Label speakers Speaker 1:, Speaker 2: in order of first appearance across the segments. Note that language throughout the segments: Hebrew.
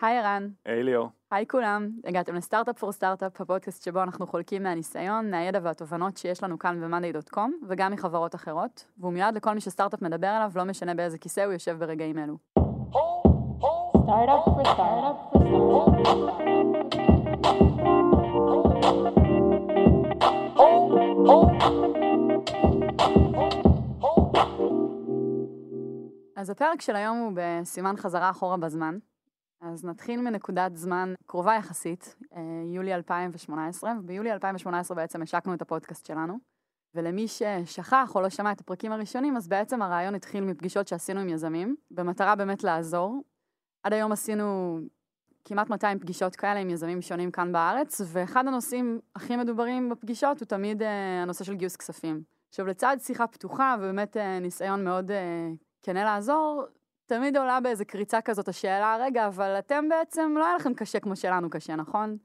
Speaker 1: היי ערן.
Speaker 2: היי ליאור.
Speaker 1: היי כולם. הגעתם לסטארט-אפ פור סטארט-אפ, הפודקאסט שבו אנחנו חולקים מהניסיון, מהידע והתובנות שיש לנו כאן ב-monday.com, וגם מחברות אחרות, והוא מיועד לכל מי שסטארט-אפ מדבר עליו, לא משנה באיזה כיסא הוא יושב ברגעים אלו.
Speaker 3: Startup for startup for
Speaker 1: אז הפרק של היום הוא בסימן חזרה אחורה בזמן. אז נתחיל מנקודת זמן קרובה יחסית, אה, יולי 2018, וביולי 2018 בעצם השקנו את הפודקאסט שלנו. ולמי ששכח או לא שמע את הפרקים הראשונים, אז בעצם הרעיון התחיל מפגישות שעשינו עם יזמים, במטרה באמת לעזור. עד היום עשינו כמעט 200 פגישות כאלה עם יזמים שונים כאן בארץ, ואחד הנושאים הכי מדוברים בפגישות הוא תמיד אה, הנושא של גיוס כספים. עכשיו, לצד שיחה פתוחה ובאמת אה, ניסיון מאוד כנה לעזור, תמיד עולה באיזה קריצה כזאת השאלה, רגע, אבל אתם בעצם, לא היה לכם קשה כמו שלנו קשה, נכון?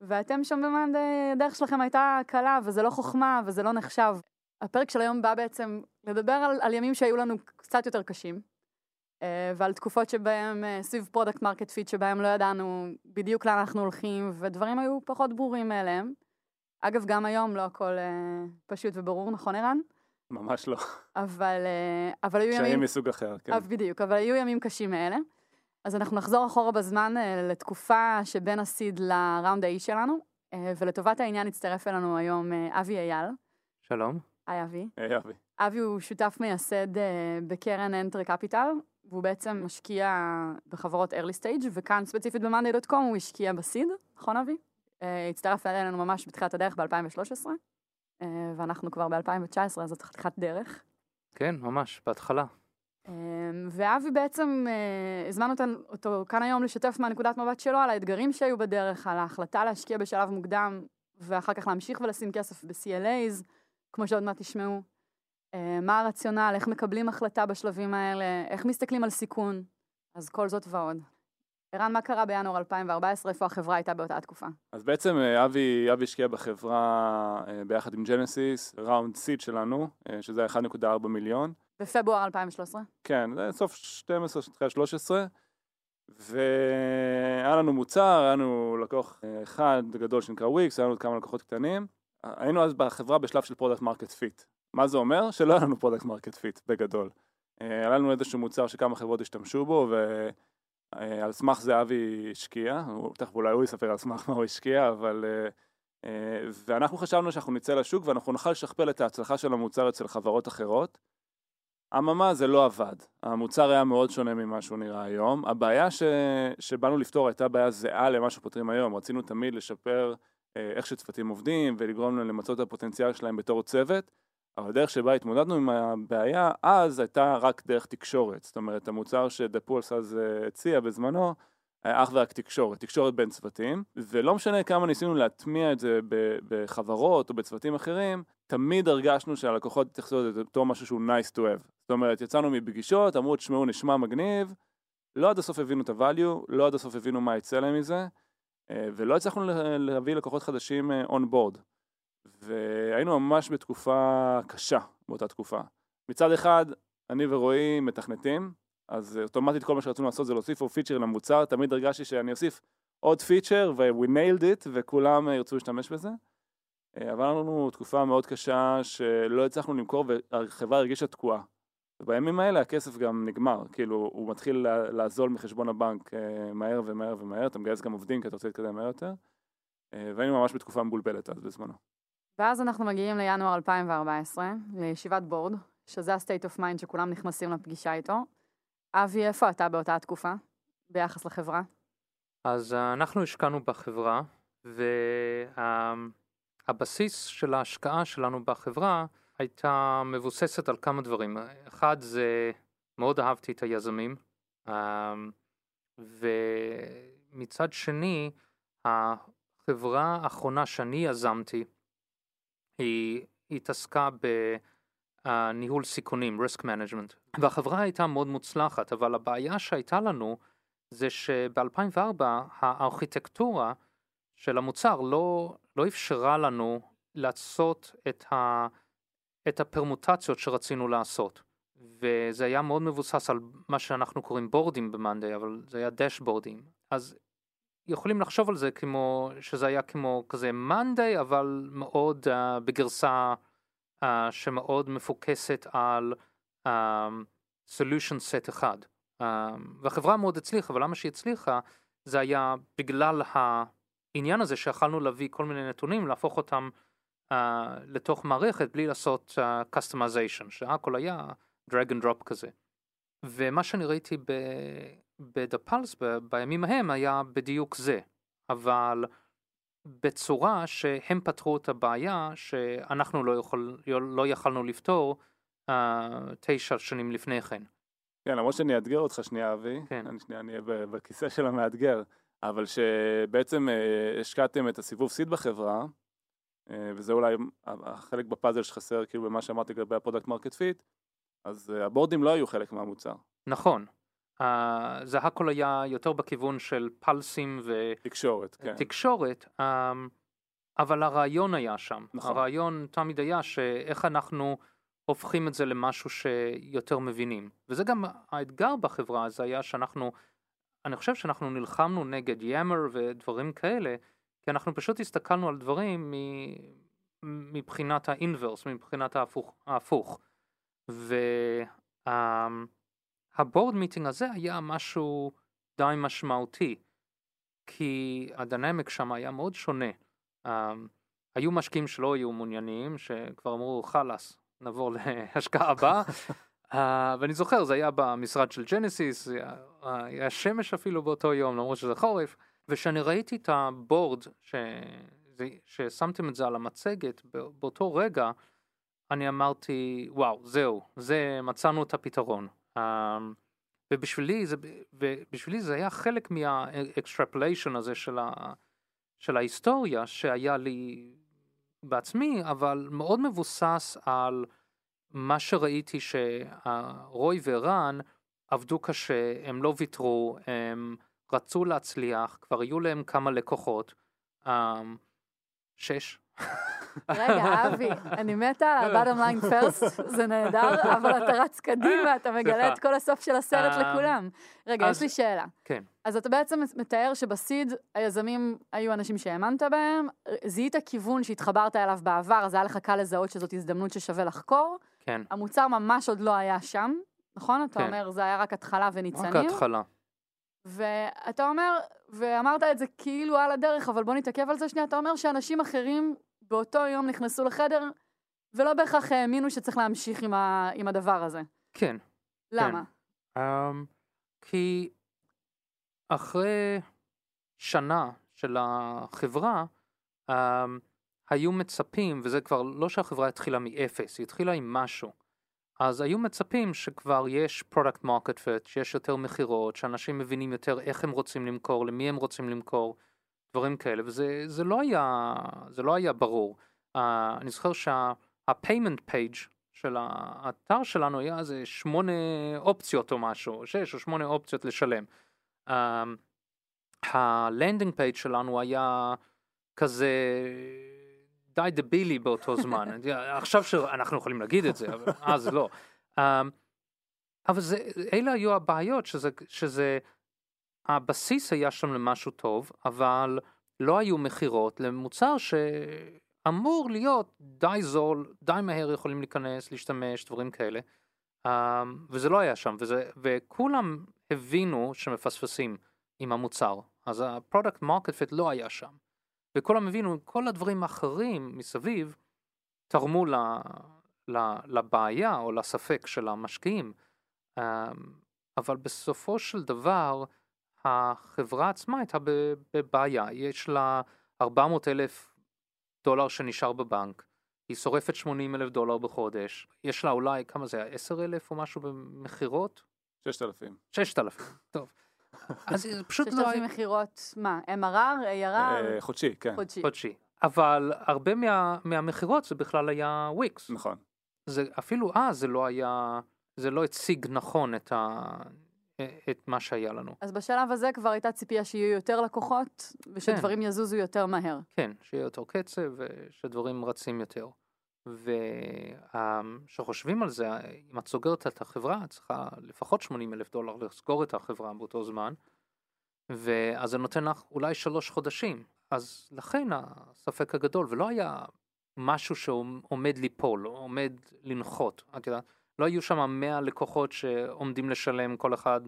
Speaker 1: ואתם שם במאנדיי, הדרך שלכם הייתה קלה, וזה לא חוכמה, וזה לא נחשב. הפרק של היום בא בעצם לדבר על, על ימים שהיו לנו קצת יותר קשים, אה, ועל תקופות שבהם, אה, סביב product market fit, שבהם לא ידענו בדיוק לאן אנחנו הולכים, ודברים היו פחות ברורים מאליהם. אגב, גם היום לא הכל אה, פשוט וברור, נכון ערן?
Speaker 2: ממש לא.
Speaker 1: אבל, אבל היו ימים...
Speaker 2: קשיים מסוג אחר, כן.
Speaker 1: בדיוק, אבל היו ימים קשים מאלה. אז אנחנו נחזור אחורה בזמן לתקופה שבין הסיד לראונד האי שלנו, ולטובת העניין הצטרף אלינו היום אבי אייל.
Speaker 4: שלום.
Speaker 1: היי אבי.
Speaker 2: היי אבי.
Speaker 1: אבי הוא שותף מייסד בקרן אנטרי קפיטל, והוא בעצם משקיע בחברות early stage, וכאן ספציפית ב-monday.com הוא השקיע בסיד, נכון אבי? הצטרף אלינו ממש בתחילת הדרך ב-2013. אה, ואנחנו כבר ב-2019, אז זאת חתיכת דרך.
Speaker 4: כן, ממש, בהתחלה.
Speaker 1: אה, ואבי בעצם, אה, הזמנו אותו כאן היום לשתף מהנקודת מבט שלו על האתגרים שהיו בדרך, על ההחלטה להשקיע בשלב מוקדם, ואחר כך להמשיך ולשים כסף ב-CLA's, כמו שעוד מעט תשמעו. מה הרציונל, איך מקבלים החלטה בשלבים האלה, איך מסתכלים על סיכון, אז כל זאת ועוד. ערן, מה קרה בינואר 2014? איפה החברה הייתה באותה תקופה?
Speaker 2: אז בעצם אה, אבי, אבי השקיע בחברה אה, ביחד עם ג'נסיס, round seed שלנו, אה, שזה 1.4 מיליון.
Speaker 1: בפברואר 2013?
Speaker 2: כן, זה סוף 12, תחילת 13. והיה לנו מוצר, היה לנו לקוח אחד גדול שנקרא וויקס, היה לנו עוד כמה לקוחות קטנים. היינו אז בחברה בשלב של product market fit. מה זה אומר? שלא היה לנו product market fit, בגדול. היה לנו איזשהו מוצר שכמה חברות השתמשו בו, ו... אה, על סמך זה אבי השקיע, תכף אולי הוא יספר על סמך מה הוא השקיע, אבל... אה, אה, ואנחנו חשבנו שאנחנו נצא לשוק ואנחנו נוכל לשכפל את ההצלחה של המוצר אצל חברות אחרות. אממה זה לא עבד, המוצר היה מאוד שונה ממה שהוא נראה היום. הבעיה ש... שבאנו לפתור הייתה בעיה זהה למה שפותרים היום, רצינו תמיד לשפר איך שצוותים עובדים ולגרום להם למצות את הפוטנציאל שלהם בתור צוות. אבל הדרך שבה התמודדנו עם הבעיה אז הייתה רק דרך תקשורת, זאת אומרת המוצר שדה פולס אז אה, הציע בזמנו היה אך ורק תקשורת, תקשורת בין צוותים, ולא משנה כמה ניסינו להטמיע את זה בחברות או בצוותים אחרים, תמיד הרגשנו שהלקוחות התייחסו לזה בתור משהו שהוא nice to have. זאת אומרת, יצאנו מפגישות, אמרו, תשמעו, נשמע מגניב, לא עד הסוף הבינו את ה-value, לא עד הסוף הבינו מה יצא להם מזה, אה, ולא הצלחנו להביא לקוחות חדשים אה, on board. והיינו ממש בתקופה קשה באותה תקופה. מצד אחד, אני ורועי מתכנתים, אז אוטומטית כל מה שרצינו לעשות זה להוסיף עוד פיצ'ר למוצר, תמיד הרגשתי שאני אוסיף עוד פיצ'ר ו- we nailed it וכולם ירצו להשתמש בזה. אבל היה לנו תקופה מאוד קשה שלא הצלחנו למכור והחברה הרגישה תקועה. ובימים האלה הכסף גם נגמר, כאילו הוא מתחיל לעזול מחשבון הבנק אה, מהר ומהר ומהר, אתה מגייס גם עובדים כי אתה רוצה להתקדם מהר יותר, אה, והיינו ממש בתקופה מבולבלת אז בזמנו.
Speaker 1: ואז אנחנו מגיעים לינואר 2014, לישיבת בורד, שזה ה-state of mind שכולם נכנסים לפגישה איתו. אבי, איפה אתה באותה התקופה, ביחס לחברה?
Speaker 4: אז uh, אנחנו השקענו בחברה, והבסיס של ההשקעה שלנו בחברה הייתה מבוססת על כמה דברים. אחד זה, מאוד אהבתי את היזמים, uh, ומצד שני, החברה האחרונה שאני יזמתי, היא התעסקה בניהול סיכונים, risk management, והחברה הייתה מאוד מוצלחת, אבל הבעיה שהייתה לנו זה שב-2004 הארכיטקטורה של המוצר לא, לא אפשרה לנו לעשות את, ה, את הפרמוטציות שרצינו לעשות. וזה היה מאוד מבוסס על מה שאנחנו קוראים בורדים במאנדיי, אבל זה היה דשבורדים. אז יכולים לחשוב על זה כמו, שזה היה כמו כזה מאנדיי, אבל מאוד uh, בגרסה uh, שמאוד מפוקסת על uh, solution set אחד. Uh, והחברה מאוד הצליחה, אבל למה שהיא הצליחה? זה היה בגלל העניין הזה שיכלנו להביא כל מיני נתונים, להפוך אותם uh, לתוך מערכת בלי לעשות uh, customization, שהכל היה drag and drop כזה. ומה שאני ראיתי ב-The Pulse ב- בימים ההם היה בדיוק זה, אבל בצורה שהם פתרו את הבעיה שאנחנו לא, יכול, לא יכלנו לפתור uh, תשע שנים לפני כן.
Speaker 2: כן, למרות שאני אאתגר אותך שנייה, אבי,
Speaker 4: כן.
Speaker 2: אני שנייה נהיה ב- בכיסא של המאתגר, אבל שבעצם אה, השקעתם את הסיבוב seed בחברה, אה, וזה אולי החלק בפאזל שחסר כאילו במה שאמרתי לגבי ה product market fit, אז הבורדים לא היו חלק מהמוצר,
Speaker 4: נכון, uh, זה הכל היה יותר בכיוון של פלסים
Speaker 2: תקשורת, כן.
Speaker 4: ותקשורת, um, אבל הרעיון היה שם.
Speaker 2: נכון.
Speaker 4: הרעיון תמיד היה שאיך אנחנו הופכים את זה למשהו שיותר מבינים. וזה גם האתגר בחברה, זה היה שאנחנו, אני חושב שאנחנו נלחמנו נגד יאמר ודברים כאלה, כי אנחנו פשוט הסתכלנו על דברים מ- מבחינת האינברס, מבחינת ההפוך. ההפוך. והבורד מיטינג הזה היה משהו די משמעותי, כי הדינמיק שם היה מאוד שונה. Um, היו משקיעים שלא היו מעוניינים, שכבר אמרו חלאס, נעבור להשקעה הבאה. uh, ואני זוכר, זה היה במשרד של ג'נסיס, היה, היה שמש אפילו באותו יום, למרות שזה חורף. וכשאני ראיתי את הבורד, ש... ששמתם את זה על המצגת, בא- באותו רגע, אני אמרתי, וואו, זהו, זה, מצאנו את הפתרון. Um, ובשבילי זה, ובשבילי זה היה חלק מה-extrapolation הזה של, ה, של ההיסטוריה שהיה לי בעצמי, אבל מאוד מבוסס על מה שראיתי שרוי ורן עבדו קשה, הם לא ויתרו, הם רצו להצליח, כבר היו להם כמה לקוחות, um, שש.
Speaker 1: רגע, אבי, אני מתה על ה-bottom line first, זה נהדר, אבל אתה רץ קדימה, אתה מגלה. את כל הסוף של הסרט
Speaker 4: אה,
Speaker 1: לכולם. רגע, יש לי שאלה.
Speaker 4: כן.
Speaker 1: אז אתה בעצם מתאר שבסיד היזמים היו אנשים שהאמנת בהם, זיהית כיוון שהתחברת אליו בעבר, אז היה לך קל לזהות שזאת הזדמנות ששווה לחקור.
Speaker 4: כן,
Speaker 1: המוצר ממש עוד לא היה שם, נכון? אתה
Speaker 4: כן.
Speaker 1: אומר, זה היה רק התחלה
Speaker 4: רק
Speaker 1: וניצנים. ואתה אומר, ואמרת את זה כאילו על הדרך, אבל בוא נתעכב על זה שנייה, אתה אומר שאנשים אחרים באותו יום נכנסו לחדר, ולא בהכרח האמינו שצריך להמשיך עם, ה, עם הדבר הזה.
Speaker 4: כן.
Speaker 1: למה?
Speaker 4: Um, כי אחרי שנה של החברה, um, היו מצפים, וזה כבר לא שהחברה התחילה מאפס, היא התחילה עם משהו. אז היו מצפים שכבר יש product market fit, שיש יותר מכירות, שאנשים מבינים יותר איך הם רוצים למכור, למי הם רוצים למכור, דברים כאלה, וזה זה לא, היה, זה לא היה ברור. Uh, אני זוכר שה-payment page של האתר שלנו היה איזה שמונה אופציות או משהו, שש או שמונה אופציות לשלם. Um, ה landing page שלנו היה כזה די דבילי באותו זמן. עכשיו שאנחנו יכולים להגיד את זה, אבל אז לא. Um, אבל זה, אלה היו הבעיות, שזה, שזה, הבסיס היה שם למשהו טוב, אבל לא היו מכירות למוצר שאמור להיות די זול, די מהר יכולים להיכנס, להשתמש, דברים כאלה. Um, וזה לא היה שם, וזה, וכולם הבינו שמפספסים עם המוצר. אז ה product market fit לא היה שם. וכולם הבינו, כל הדברים האחרים מסביב תרמו ל, ל, לבעיה או לספק של המשקיעים. Um, אבל בסופו של דבר, החברה עצמה הייתה בבעיה. יש לה 400 אלף דולר שנשאר בבנק, היא שורפת 80 אלף דולר בחודש, יש לה אולי, כמה זה היה, 10 אלף או משהו במכירות?
Speaker 2: 6,000.
Speaker 4: 6,000, טוב. אז פשוט לא היה
Speaker 1: מכירות, מה, MRR, ARR,
Speaker 2: אה, חודשי, כן,
Speaker 1: חודשי.
Speaker 4: אבל הרבה מה, מהמכירות זה בכלל היה וויקס.
Speaker 2: נכון.
Speaker 4: זה אפילו אז זה לא היה, זה לא הציג נכון את, ה, את מה שהיה לנו.
Speaker 1: אז בשלב הזה כבר הייתה ציפייה שיהיו יותר לקוחות, ושדברים יזוזו יותר מהר.
Speaker 4: כן, שיהיה יותר קצב ושדברים רצים יותר. וכשחושבים על זה, אם את סוגרת את החברה, את צריכה לפחות 80 אלף דולר לסגור את החברה באותו זמן, ואז זה נותן לך אולי שלוש חודשים. אז לכן הספק הגדול, ולא היה משהו שעומד ליפול, עומד לנחות, את יודעת, לא היו שם 100 לקוחות שעומדים לשלם כל אחד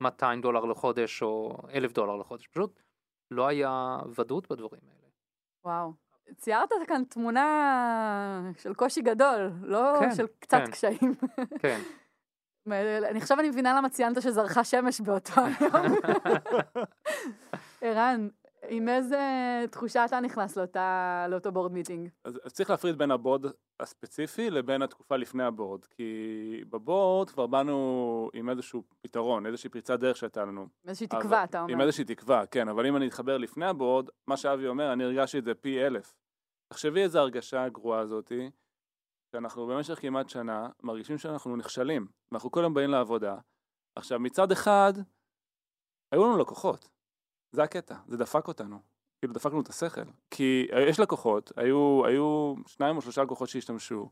Speaker 4: 200 דולר לחודש או 1,000 דולר לחודש, פשוט לא היה ודאות בדברים האלה.
Speaker 1: וואו. ציירת כאן תמונה של קושי גדול, לא
Speaker 4: כן,
Speaker 1: של קצת
Speaker 4: כן.
Speaker 1: קשיים.
Speaker 4: כן.
Speaker 1: אני עכשיו אני מבינה למה ציינת שזרחה שמש באותו היום. ערן, עם איזה תחושה אתה נכנס לאותה, לאותו בורד מיטינג?
Speaker 2: אז, אז צריך להפריד בין הבורד הספציפי לבין התקופה לפני הבורד, כי בבורד כבר באנו עם איזשהו פתרון, איזושהי פריצת דרך שהייתה לנו.
Speaker 1: איזושהי
Speaker 2: אבל-
Speaker 1: תקווה, אתה אומר.
Speaker 2: עם איזושהי תקווה, כן, אבל אם אני אתחבר לפני הבורד, מה שאבי אומר, אני הרגשתי את זה פי אלף. תחשבי איזה הרגשה הגרועה הזאתי, שאנחנו במשך כמעט שנה מרגישים שאנחנו נכשלים, ואנחנו כל יום באים לעבודה. עכשיו, מצד אחד, היו לנו לקוחות, זה הקטע, זה דפק אותנו, כאילו דפק לנו את השכל. כי אה, יש לקוחות, היו, היו שניים או שלושה לקוחות שהשתמשו,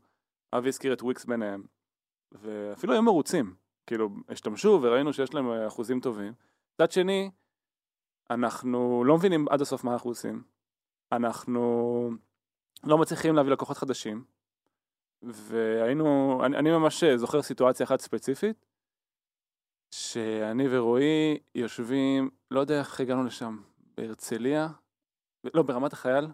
Speaker 2: אבי הזכיר את וויקס ביניהם, ואפילו היו מרוצים, כאילו, השתמשו וראינו שיש להם אה, אחוזים טובים. מצד שני, אנחנו לא מבינים עד הסוף מה אנחנו עושים. אנחנו לא מצליחים להביא לקוחות חדשים. והיינו, אני, אני ממש זוכר סיטואציה אחת ספציפית, שאני ורועי יושבים, לא יודע איך הגענו לשם, בהרצליה, לא, ברמת החייל,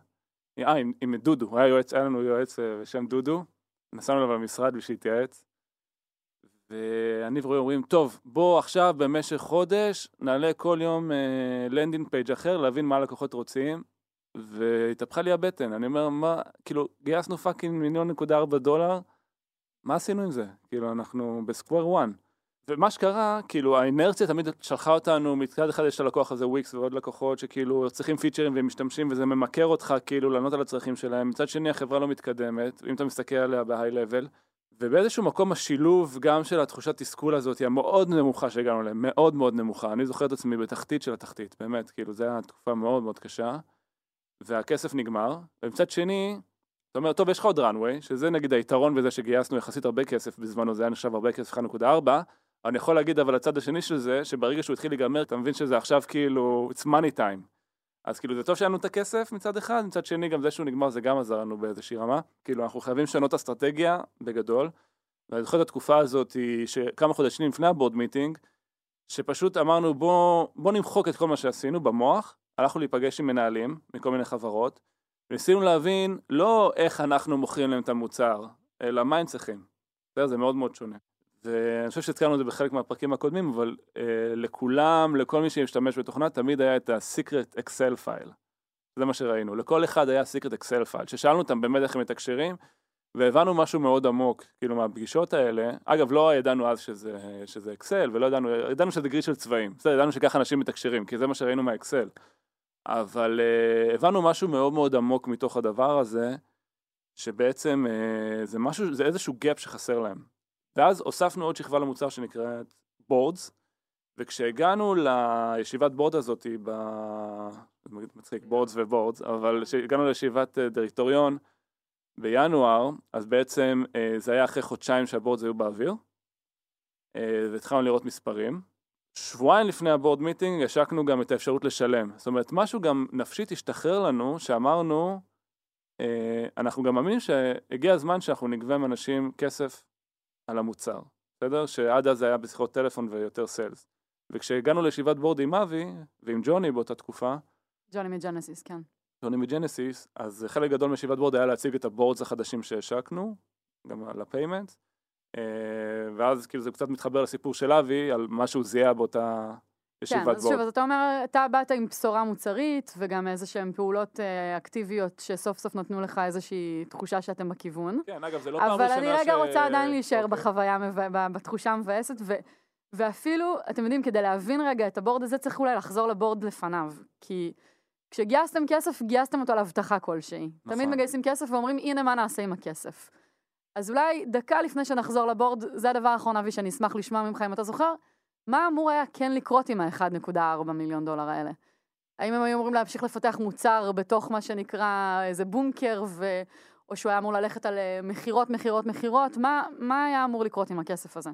Speaker 2: אה, עם, עם דודו, היה, יועץ, היה לנו יועץ אה, בשם דודו, נסענו אליו למשרד בשביל להתייעץ, ואני ורועי אומרים, טוב, בוא עכשיו במשך חודש נעלה כל יום landing page אחר, להבין מה הלקוחות רוצים, והתהפכה לי הבטן, אני אומר, מה, כאילו, גייסנו fucking מיליון נקודה ארבע דולר, מה עשינו עם זה? כאילו, אנחנו ב square one. ומה שקרה, כאילו, האינרציה תמיד שלחה אותנו, מצד אחד יש את הלקוח הזה וויקס ועוד לקוחות שכאילו צריכים פיצ'רים והם משתמשים וזה ממכר אותך כאילו לענות על הצרכים שלהם, מצד שני החברה לא מתקדמת, אם אתה מסתכל עליה ב high level, ובאיזשהו מקום השילוב גם של התחושת תסכול הזאת היא המאוד נמוכה שהגענו אליה, מאוד מאוד נמוכה, אני זוכר את עצמי בתחתית של התחתית, באמת, כאילו, זו הייתה תקופה מאוד מאוד קשה, והכסף נגמר, ומצד שני, אתה אומר, טוב, יש לך עוד runway, שזה נגיד היתרון בזה שגייסנו יחסית הרבה כסף בזמנו, זה היה נחשב הרבה כסף 1.4, אני יכול להגיד אבל הצד השני של זה, שברגע שהוא התחיל להיגמר, אתה מבין שזה עכשיו כאילו, it's money time. אז כאילו זה טוב שהיה לנו את הכסף מצד אחד, מצד שני גם זה שהוא נגמר זה גם עזר לנו באיזושהי רמה. כאילו אנחנו חייבים לשנות אסטרטגיה בגדול. ואני זוכר את התקופה הזאת, שכמה חודשים לפני הבורד מיטינג, שפשוט אמרנו בוא, בוא נמחוק את כל מה שעשינו במוח, הלכנו להיפגש עם מנהלים מכל מיני חברות, וניסינו להבין לא איך אנחנו מוכרים להם את המוצר, אלא מה הם צריכים. זה, זה מאוד מאוד שונה. ואני חושב שהזכרנו את זה בחלק מהפרקים הקודמים, אבל אה, לכולם, לכל מי שמשתמש בתוכנה, תמיד היה את ה-secret Excel file. זה מה שראינו. לכל אחד היה secret Excel file, ששאלנו אותם באמת איך הם מתקשרים, והבנו משהו מאוד עמוק, כאילו מהפגישות האלה, אגב לא ידענו אז שזה, שזה אקסל, ולא ידענו, ידענו שזה grid של צבעים, בסדר, ידענו שככה אנשים מתקשרים, כי זה מה שראינו מהאקסל. אבל uh, הבנו משהו מאוד מאוד עמוק מתוך הדבר הזה, שבעצם uh, זה משהו, זה איזשהו gap שחסר להם. ואז הוספנו עוד שכבה למוצר שנקראת boards, וכשהגענו לישיבת board הזאת, ב... מצחיק, boards ו boards, אבל כשהגענו לישיבת אה, דירקטוריון בינואר, אז בעצם אה, זה היה אחרי חודשיים שה boards היו באוויר, אה, והתחלנו לראות מספרים. שבועיים לפני ה board meeting השקנו גם את האפשרות לשלם. זאת אומרת, משהו גם נפשית השתחרר לנו, שאמרנו, אנחנו גם מאמינים שהגיע הזמן שאנחנו נגבה מאנשים כסף על המוצר, בסדר? שעד אז זה היה בשיחות טלפון ויותר sales. וכשהגענו לישיבת board עם אבי ועם ג'וני באותה תקופה,
Speaker 1: ג'וני מג'נסיס, כן.
Speaker 2: ג'וני מג'נסיס, אז חלק גדול מישיבת board היה להציג את ה boards החדשים שהשקנו, גם על ה payment, ואז כאילו זה קצת מתחבר לסיפור של אבי, על מה שהוא זיהה באותה
Speaker 1: כן. אז שוב, אז אתה אומר, אתה באת עם בשורה מוצרית, וגם איזה שהן פעולות אה, אקטיביות שסוף סוף נתנו לך איזושהי תחושה שאתם בכיוון.
Speaker 2: כן, אגב, זה לא פעם
Speaker 1: אבל
Speaker 2: ראשונה
Speaker 1: אני רגע
Speaker 2: ש-
Speaker 1: רוצה עדיין להישאר
Speaker 2: אוקיי.
Speaker 1: בחוויה, המב- ב- בתחושה המבאסת, ו... ואפילו, אתם יודעים, כדי להבין רגע את ה board הזה, צריך אולי לחזור ל board לפניו. כי כשגייסתם כסף, גייסתם אותו להבטחה כלשהי.
Speaker 2: נכון.
Speaker 1: תמיד מגייסים כסף ואומרים, הנה מה נעשה עם הכסף. אז אולי דקה לפני שנחזור לבורד, זה הדבר האחרון, אבי, שאני אשמח לשמוע ממך, אם אתה זוכר, מה אמור היה כן לקרות עם ה-1.4 מיליון דולר האלה? האם הם היו אמורים להמשיך לפתח מוצר בתוך מה שנקרא איזה בונקר, ו... או שהוא היה אמור ללכת על אה, מכירות, מכירות, מכירות, מה, מה היה אמור לקרות עם הכסף הזה?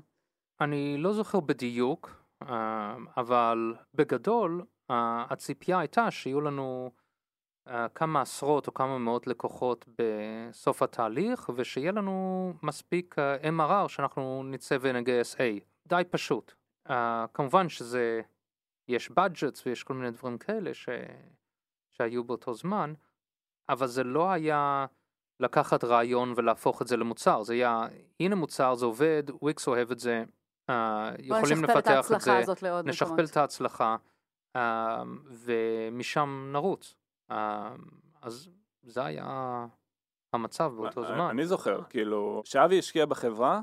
Speaker 4: אני לא זוכר בדיוק, אה, אבל בגדול אה, הציפייה הייתה שיהיו לנו כמה עשרות או כמה מאות לקוחות בסוף התהליך, ושיהיה לנו מספיק MRR שאנחנו נצא ונגייס A. די פשוט. אה, כמובן שזה, יש budgets ויש כל מיני דברים כאלה ש, שהיו באותו זמן, אבל זה לא היה לקחת רעיון ולהפוך את זה למוצר, זה היה, הנה מוצר, זה עובד, וויקס אוהב את זה,
Speaker 1: בוא
Speaker 4: יכולים
Speaker 1: את
Speaker 4: לפתח את
Speaker 1: ההצלחה
Speaker 4: זה,
Speaker 1: הזאת לעוד
Speaker 4: נשכפל. את ההצלחה, אה, ומשם נרוץ. אה, אז זה היה המצב באותו זמן.
Speaker 2: אני זוכר, כאילו, כשאבי השקיע בחברה,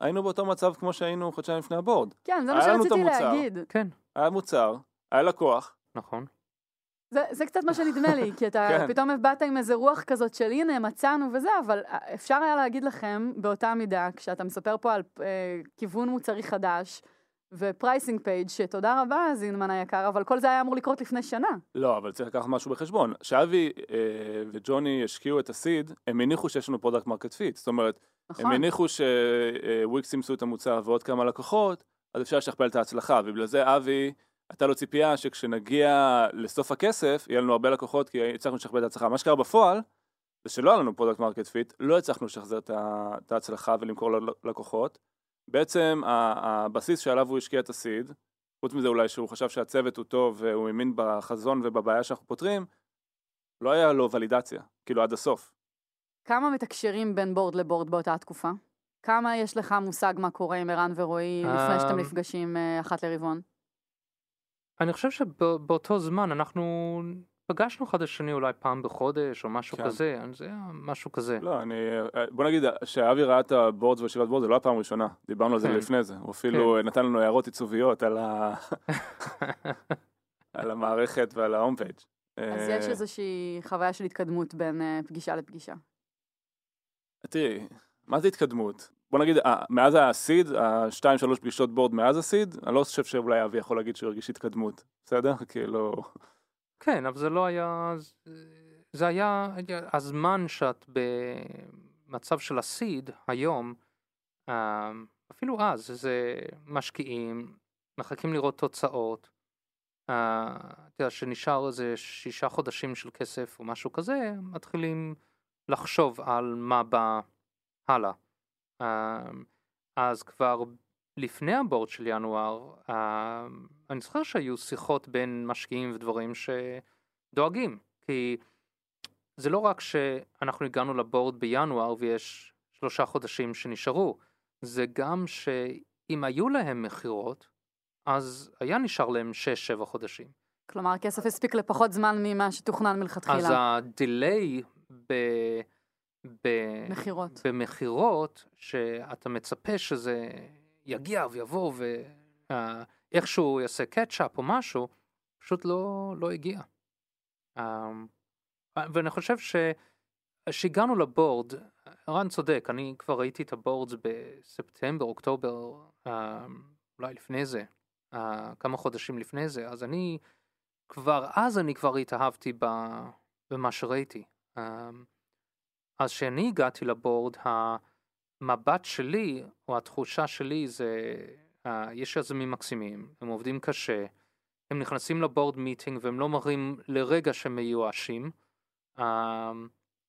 Speaker 2: היינו באותו מצב כמו שהיינו חודשיים לפני הבורד.
Speaker 1: כן, זה מה שרציתי. להגיד.
Speaker 4: כן,
Speaker 2: היה מוצר, היה לקוח,
Speaker 4: נכון.
Speaker 1: זה, זה קצת מה שנדמה לי, כי אתה
Speaker 2: כן.
Speaker 1: פתאום באת עם איזה רוח כזאת של הנה מצאנו וזה, אבל אפשר היה להגיד לכם באותה מידה, כשאתה מספר פה על אה, כיוון מוצרי חדש ו pricing page שתודה רבה זינמן היקר, אבל כל זה היה אמור לקרות לפני שנה.
Speaker 2: לא, אבל צריך לקחת משהו בחשבון. כשאבי אה, וג'וני השקיעו את ה seed, הם הניחו שיש לנו product market fit. זאת אומרת,
Speaker 1: נכון?
Speaker 2: הם הניחו שוויקס ימצאו את המוצר ועוד כמה לקוחות, אז אפשר לשכפל את ההצלחה, ובגלל זה אבי, הייתה לו ציפייה שכשנגיע לסוף הכסף, יהיה לנו הרבה לקוחות, כי הצלחנו לשכפל את ההצלחה. מה שקרה בפועל, זה שלא היה לנו product market fit, לא הצלחנו לשחזר את ההצלחה ולמכור ללקוחות. בעצם הבסיס שעליו הוא השקיע את ה seed, חוץ מזה אולי שהוא חשב שהצוות הוא טוב והוא האמין בחזון ובבעיה שאנחנו פותרים, לא היה לו ולידציה, כאילו עד הסוף.
Speaker 1: כמה מתקשרים בין board ל board באותה תקופה? כמה יש לך מושג מה קורה עם ערן ורועי לפני שאתם
Speaker 4: אמ,
Speaker 1: נפגשים אה, אחת לרבעון?
Speaker 4: אני חושב שבאותו זמן אנחנו פגשנו אחד את השני אולי פעם בחודש או משהו
Speaker 2: כן.
Speaker 4: כזה, זה היה משהו כזה.
Speaker 2: לא, אני... בוא נגיד, שאבי ראה את ה board וישיבת board, זה לא הפעם הראשונה. דיברנו על זה
Speaker 4: כן.
Speaker 2: לפני זה. הוא אפילו נתן לנו הערות עיצוביות על, ה... על המערכת ועל ה home page.
Speaker 1: אז יש איזושהי חוויה של התקדמות בין אה, פגישה לפגישה.
Speaker 2: תראי, מה זה התקדמות? בוא נגיד, אה, מאז ה seed, השתיים שלוש פגישות board מאז ה seed, אני לא חושב שאולי אבי יכול להגיד שהוא הרגיש התקדמות. בסדר? כאילו...
Speaker 4: כן, אבל זה לא היה, זה היה הזמן שאת במצב של הסיד היום, אה, אפילו אז, זה משקיעים, מחכים לראות תוצאות, אה, אתה יודע, שנשאר איזה שישה חודשים של כסף או משהו כזה, מתחילים לחשוב על מה בא הלאה. אה, אז כבר לפני הבורד של ינואר, אה, אני זוכר שהיו שיחות בין משקיעים ודברים שדואגים, כי זה לא רק שאנחנו הגענו לבורד בינואר ויש שלושה חודשים שנשארו, זה גם שאם היו להם מכירות, אז היה נשאר להם שש-שבע חודשים.
Speaker 1: כלומר, הכסף הספיק לפחות זמן ממה שתוכנן
Speaker 4: אז
Speaker 1: מלכתחילה.
Speaker 4: הדיליי ב... ב...
Speaker 1: מכירות.
Speaker 4: במכירות, שאתה מצפה שזה יגיע ויבוא ואיכשהו יעשה קטשאפ או משהו, פשוט לא, לא הגיע. אמ, ואני חושב שהגענו לבורד, רן צודק, אני כבר ראיתי את הבורדס בספטמבר, אוקטובר, אמ, אולי לפני זה, אה, כמה חודשים לפני זה, אז אני כבר, אז אני כבר התאהבתי ב- במה שראיתי. אמ, אז כשאני הגעתי ל board, המבט שלי, או התחושה שלי זה, uh, יש יזמים מקסימים, הם עובדים קשה, הם נכנסים ל board meeting והם לא מראים לרגע שהם מיואשים. Uh,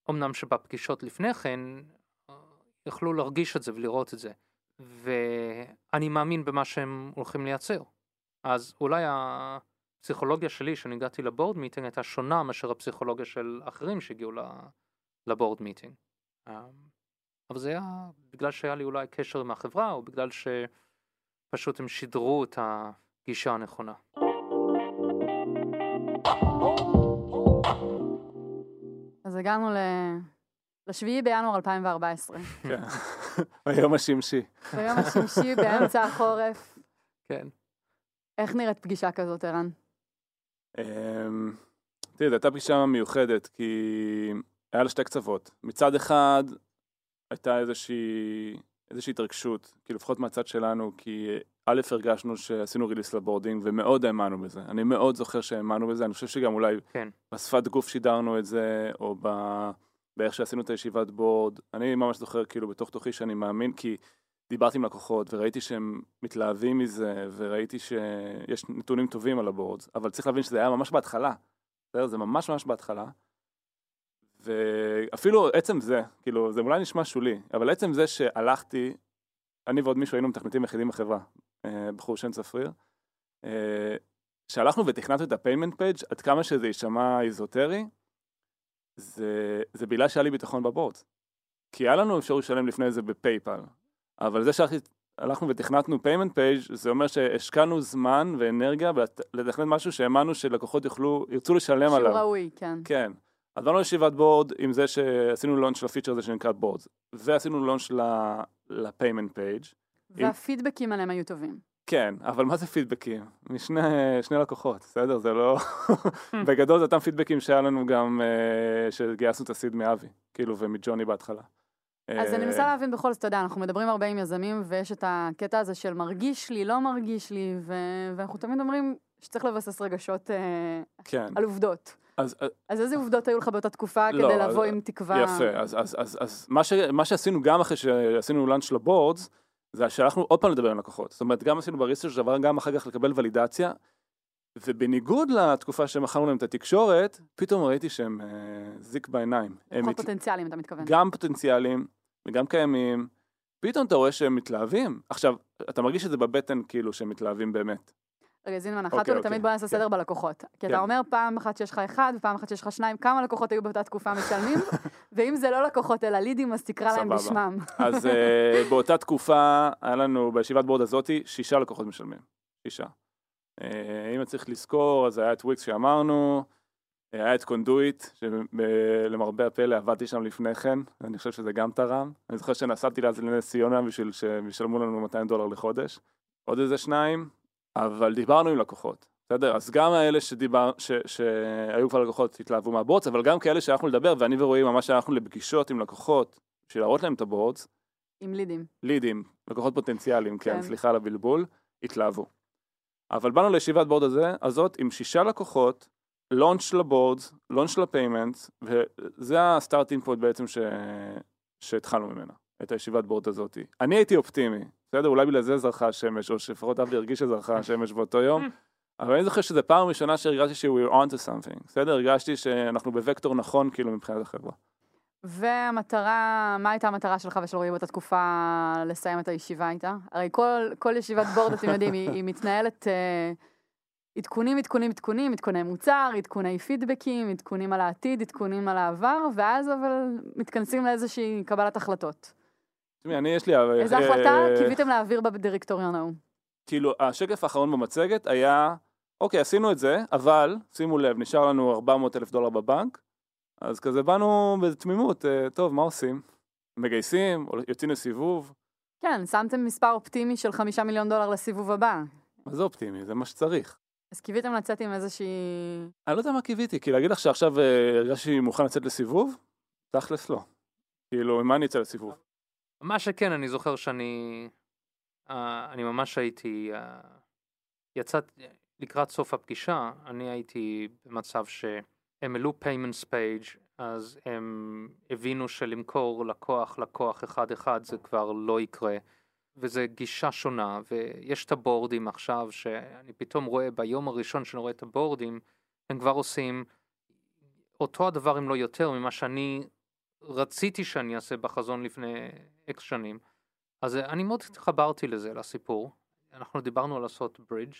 Speaker 4: אמנם שבפגישות לפני כן, uh, יכלו להרגיש את זה ולראות את זה. ואני מאמין במה שהם הולכים לייצר. אז אולי הפסיכולוגיה שלי, כשאני הגעתי ל board meeting, הייתה שונה מאשר הפסיכולוגיה של אחרים שהגיעו ל... לבורד מיטינג. Um, אבל זה היה בגלל שהיה לי אולי קשר עם החברה, או בגלל שפשוט הם שידרו את הגישה הנכונה.
Speaker 1: אז הגענו ל... לשביעי בינואר 2014,
Speaker 2: כן. היום השמשי.
Speaker 1: ביום השמשי באמצע החורף.
Speaker 4: כן.
Speaker 1: איך נראית פגישה כזאת, ערן?
Speaker 2: אמ, תראי, זו הייתה פגישה מיוחדת, כי היה לה שתי קצוות. מצד אחד, הייתה איזושהי, איזושהי התרגשות, כי לפחות מהצד שלנו, כי א', הרגשנו שעשינו ריליס לבורדינג, ומאוד האמנו בזה. אני מאוד זוכר שהאמנו בזה, אני חושב שגם אולי
Speaker 4: כן.
Speaker 2: בשפת גוף שידרנו את זה, או ב... באיך שעשינו את הישיבת בורד. אני ממש זוכר כאילו בתוך תוכי שאני מאמין, כי דיברתי עם לקוחות וראיתי שהם מתלהבים מזה, וראיתי שיש נתונים טובים על הבורד, אבל צריך להבין שזה היה ממש בהתחלה. בסדר? זה ממש ממש בהתחלה. ואפילו עצם זה, כאילו, זה אולי נשמע שולי, אבל עצם זה שהלכתי, אני ועוד מישהו היינו מתכנתים יחידים בחברה, אה, בחור שם צפריר, אה, שהלכנו ותכנתנו את ה payment page עד כמה שזה יישמע איזוטרי, זה, זה בגלל שהיה לי ביטחון ב board. כי היה לנו אפשרות לשלם לפני זה בפייפל, אבל זה שהלכנו ותכנתנו payment page זה אומר שהשקענו זמן ואנרגיה לתכנן משהו שהאמנו שלקוחות יוכלו, ירצו לשלם עליו.
Speaker 1: שהוא ראוי, כן.
Speaker 2: כן. אז באנו לישיבת board עם זה שעשינו launch לפיצ'ר הזה שנקרא board, ועשינו launch ל payment page.
Speaker 1: והפידבקים עליהם היו טובים.
Speaker 2: כן, אבל מה זה פידבקים? משני שני לקוחות, בסדר? זה לא... בגדול זה אותם פידבקים שהיה לנו גם, uh, שגייסנו את ה seed מאבי, כאילו, ומג'וני בהתחלה.
Speaker 1: אז אני
Speaker 2: אה,
Speaker 1: מנסה להבין בכל זאת, אתה יודע, אנחנו מדברים הרבה עם יזמים, ויש את הקטע הזה של מרגיש לי, לא מרגיש לי, ואנחנו תמיד אומרים שצריך לבסס רגשות uh,
Speaker 2: כן.
Speaker 1: על עובדות.
Speaker 2: אז, אה,
Speaker 1: אז איזה עובדות היו לך באותה תקופה
Speaker 2: לא,
Speaker 1: כדי לבוא
Speaker 2: אז-
Speaker 1: עם תקווה?
Speaker 2: יפה, אז, אז, אז, אז מה, ש, מה שעשינו גם אחרי שעשינו לאנץ' לבורדס, זה שהלכנו עוד פעם לדבר עם לקוחות. זאת אומרת, גם עשינו בריסטר דבר, גם אחר כך לקבל ולידציה, ובניגוד לתקופה שמכרנו להם את התקשורת, פתאום ראיתי שהם אה, זיק בעיניים.
Speaker 1: לקוחות
Speaker 2: מת-
Speaker 1: פוטנציאליים, אתה מתכוון.
Speaker 2: גם פוטנציאליים וגם קיימים, פתאום אתה רואה שהם מתלהבים. עכשיו, אתה מרגיש את זה בבטן כאילו שהם מתלהבים באמת.
Speaker 1: רגע, זינמן, אחת
Speaker 2: אוקיי,
Speaker 1: ולתמיד
Speaker 2: אוקיי.
Speaker 1: בוא נעשה
Speaker 2: כן.
Speaker 1: סדר בלקוחות. כי
Speaker 2: כן.
Speaker 1: אתה אומר פעם אחת שיש לך אחד, ופעם אחת שיש לך שניים, כמה לקוחות היו באותה תקופה משלמים, ואם זה לא לקוחות אלא לידים, אז תקרא להם. בשמם.
Speaker 2: אז אה, באותה תקופה היה לנו בישיבת בורד הזאתי שישה לקוחות משלמים. שישה. אה, אם צריך לזכור, אז היה את וויקס שאמרנו, היה את קונדויט, שלמרבה הפלא עבדתי שם לפני כן, אני חושב שזה גם תרם. אני זוכר שנסעתי אז לנס ציונה בשביל שהם ישלמו לנו 200 דולר לחודש. עוד איזה שניים, אבל דיברנו עם לקוחות. בסדר? אז גם האלה שדיבר, ש, שהיו כבר לקוחות התלהבו מה boards, אבל גם כאלה שהלכנו לדבר, ואני ורועי ממש הלכנו לפגישות עם לקוחות, בשביל להראות להם את ה boards,
Speaker 1: עם לידים.
Speaker 2: לידים, לקוחות פוטנציאליים, כן,
Speaker 1: כן.
Speaker 2: סליחה על הבלבול, התלהבו. אבל באנו לישיבת board הזה, הזאת עם שישה לקוחות, launch ל boards, launch ל payments, וזה ה starting point בעצם ש... שהתחלנו ממנה, את הישיבת בורד הזאת. אני הייתי אופטימי, בסדר? אולי בגלל זה זרחה השמש, או שלפחות אבי הרגיש שזרחה השמש באותו יום, אבל אני זוכר שזו פעם ראשונה שהרגשתי ש- we're on to something, בסדר? הרגשתי שאנחנו בווקטור נכון כאילו מבחינת החברה.
Speaker 1: והמטרה, מה הייתה המטרה שלך ושל רועי באותה תקופה לסיים את הישיבה איתה? הרי כל, כל ישיבת בורד, אתם יודעים, היא, היא מתנהלת אה, עדכונים, עדכונים, עדכונים, עדכוני מוצר, עדכוני פידבקים, עדכונים על העתיד, עדכונים על העבר, ואז אבל מתכנסים לאיזושהי קבלת החלטות.
Speaker 2: תשמעי, אני יש לי... אה,
Speaker 1: איזה החלטה קיוויתם להעביר בדירקטוריון ההוא?
Speaker 2: כאילו, השקף האחרון במצגת היה, אוקיי, עשינו את זה, אבל, שימו לב, נשאר לנו 400 אלף דולר בבנק, אז כזה באנו בתמימות, אה, טוב, מה עושים? מגייסים, יוצאים לסיבוב?
Speaker 1: כן, שמתם מספר אופטימי של חמישה מיליון דולר לסיבוב הבא.
Speaker 2: מה זה אופטימי? זה מה שצריך.
Speaker 1: אז קיוויתם לצאת עם איזושהי...
Speaker 2: אני לא יודע מה קיוויתי, כי להגיד לך שעכשיו אה, הרגשתי מוכן לצאת לסיבוב? תכלס לא. כאילו, עם מה אני אצא לסיבוב?
Speaker 4: מה שכן, אני זוכר שאני... אה, אני ממש הייתי... אה, יצאת לקראת סוף הפגישה, אני הייתי במצב שהם העלו payments page, אז הם הבינו שלמכור לקוח לקוח אחד אחד זה כבר לא יקרה. וזה גישה שונה, ויש את הבורדים עכשיו, שאני פתאום רואה ביום הראשון שאני רואה את הבורדים, הם כבר עושים אותו הדבר אם לא יותר ממה שאני רציתי שאני אעשה בחזון לפני אקס שנים. אז אני מאוד התחברתי לזה, לסיפור. אנחנו דיברנו על לעשות ברידג'.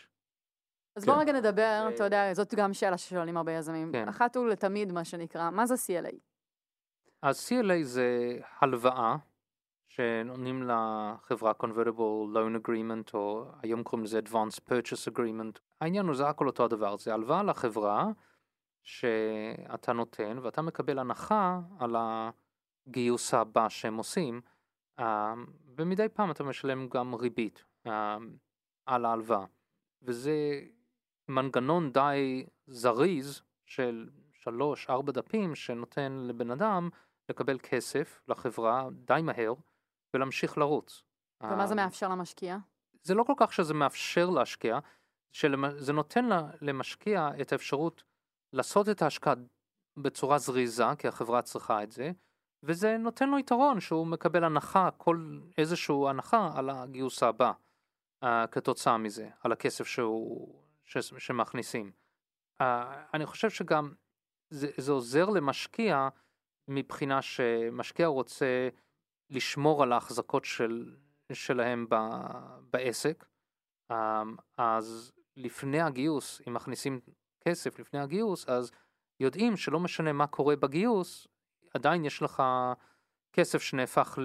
Speaker 1: אז
Speaker 2: כן.
Speaker 1: בואו רגע נדבר, אתה יודע, זאת גם שאלה ששואלים הרבה יזמים.
Speaker 4: כן.
Speaker 1: אחת ולתמיד, מה שנקרא, מה זה CLA?
Speaker 4: אז CLA זה הלוואה שנותנים לחברה convertible loan agreement או היום קוראים לזה advanced purchase agreement. העניין הוא זה הכל אותו הדבר, זה הלוואה לחברה שאתה נותן ואתה מקבל הנחה על הגיוס הבא שהם עושים. אה, ומדי פעם אתה משלם גם ריבית אה, על ההלוואה. וזה מנגנון די זריז של שלוש ארבע דפים שנותן לבן אדם לקבל כסף לחברה די מהר ולהמשיך לרוץ.
Speaker 1: ומה זה
Speaker 4: אה,
Speaker 1: מאפשר למשקיע?
Speaker 4: זה לא כל כך שזה מאפשר להשקיע, זה נותן למשקיע את האפשרות לעשות את ההשקעה בצורה זריזה, כי החברה צריכה את זה, וזה נותן לו יתרון שהוא מקבל הנחה, כל איזושהי הנחה על הגיוס הבא uh, כתוצאה מזה, על הכסף שהוא, ש, שמכניסים. Uh, אני חושב שגם זה, זה עוזר למשקיע מבחינה שמשקיע רוצה לשמור על ההחזקות של, שלהם ב, בעסק, um, אז לפני הגיוס, אם מכניסים כסף לפני הגיוס, אז יודעים שלא משנה מה קורה בגיוס, עדיין יש לך כסף שנהפך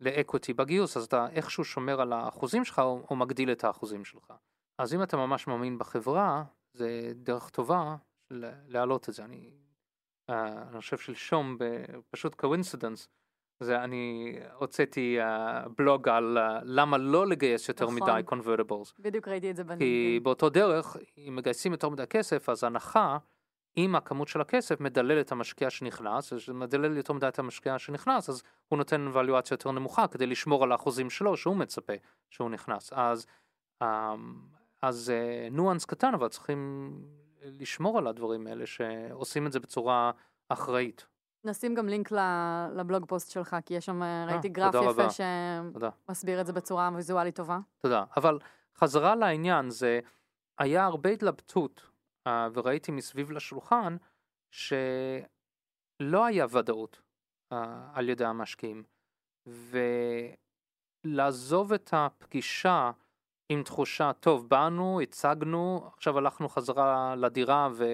Speaker 4: לאקוטי בגיוס, אז אתה איכשהו שומר על האחוזים שלך או, או מגדיל את האחוזים שלך. אז אם אתה ממש מאמין בחברה, זה דרך טובה להעלות את זה. אני, uh, אני חושב שלשום, פשוט coincidence, זה אני הוצאתי uh, בלוג על uh, למה לא לגייס יותר נכון. מדי convertibles.
Speaker 1: בדיוק ראיתי את זה בנגד.
Speaker 4: כי באותו דרך, אם מגייסים יותר מדי כסף, אז הנחה אם הכמות של הכסף מדלל את המשקיע שנכנס, מדלל יותר מדי את המשקיע שנכנס, אז הוא נותן ואלואציה יותר נמוכה כדי לשמור על האחוזים שלו שהוא מצפה שהוא נכנס. אז, אמ, אז אה, ניואנס קטן, אבל צריכים לשמור על הדברים האלה שעושים את זה בצורה אחראית.
Speaker 1: נשים גם לינק לבלוג פוסט שלך, כי יש שם, אה, ראיתי גרף יפה שמסביר את זה בצורה ויזואלית טובה.
Speaker 4: תודה. אבל חזרה לעניין, זה היה הרבה התלבטות uh, וראיתי מסביב לשולחן שלא היה ודאות על ידי המשקיעים. ולעזוב את הפגישה עם תחושה, טוב, באנו, הצגנו, עכשיו הלכנו חזרה לדירה ו,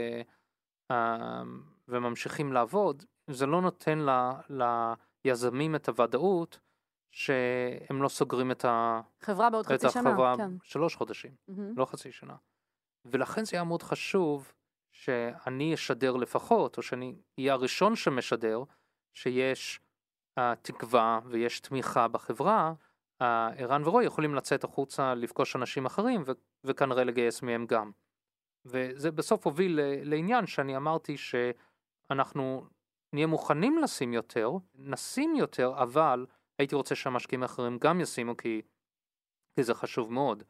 Speaker 4: וממשיכים לעבוד, זה לא נותן ל, ליזמים את הוודאות שהם לא סוגרים את, ה...
Speaker 1: חברה בעוד חצי שנה,
Speaker 4: החברה כן. שלוש חודשים, mm-hmm. לא חצי שנה. ולכן זה היה מאוד חשוב שאני אשדר לפחות, או שאני אהיה הראשון שמשדר, שיש uh, תקווה ויש תמיכה בחברה, uh, ערן ורוי יכולים לצאת החוצה לפגוש אנשים אחרים ו- וכנראה לגייס מהם גם. וזה בסוף הוביל לעניין שאני אמרתי שאנחנו נהיה מוכנים לשים יותר, נשים יותר, אבל הייתי רוצה שהמשקיעים האחרים גם ישימו כי, כי זה חשוב מאוד.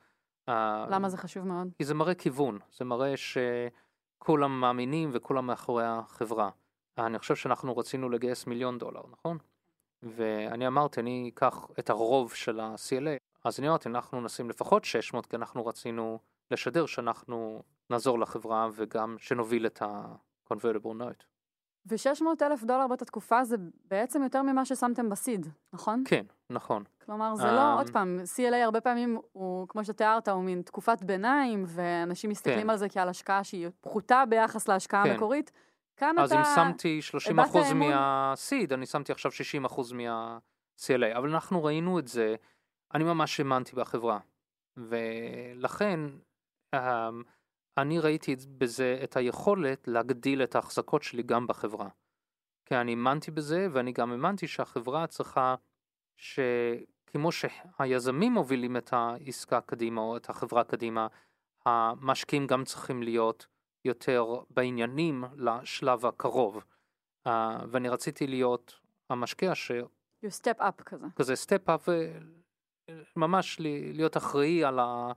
Speaker 1: למה זה חשוב מאוד?
Speaker 4: כי זה מראה כיוון, זה מראה שכולם מאמינים וכולם מאחורי החברה. אני חושב שאנחנו רצינו לגייס מיליון דולר, נכון? ואני אמרתי, אני אקח את הרוב של ה-CLA, אז אני אמרתי, אנחנו נשים לפחות 600, כי אנחנו רצינו לשדר שאנחנו נעזור לחברה וגם שנוביל את ה-convertible note.
Speaker 1: ו-600 אלף דולר באותה תקופה זה בעצם יותר ממה ששמתם בסיד, נכון?
Speaker 4: כן, נכון.
Speaker 1: כלומר, זה לא, עוד פעם, CLA הרבה פעמים הוא, כמו שתיארת, הוא מין תקופת ביניים, ואנשים מסתכלים כן. על זה כעל השקעה שהיא פחותה ביחס להשקעה כן. המקורית. כאן
Speaker 4: אז אתה... אז אם שמתי 30 אחוז מהסיד, אני שמתי עכשיו 60 אחוז מה-CLA, אבל אנחנו ראינו את זה, אני ממש האמנתי בחברה, ולכן, אני ראיתי בזה את היכולת להגדיל את ההחזקות שלי גם בחברה. כי אני האמנתי בזה, ואני גם האמנתי שהחברה צריכה, שכמו שהיזמים מובילים את העסקה קדימה, או את החברה קדימה, המשקיעים גם צריכים להיות יותר בעניינים לשלב הקרוב. Uh, ואני רציתי להיות המשקיע ש...
Speaker 1: You step up כזה.
Speaker 4: כזה step up, וממש להיות אחראי על ה...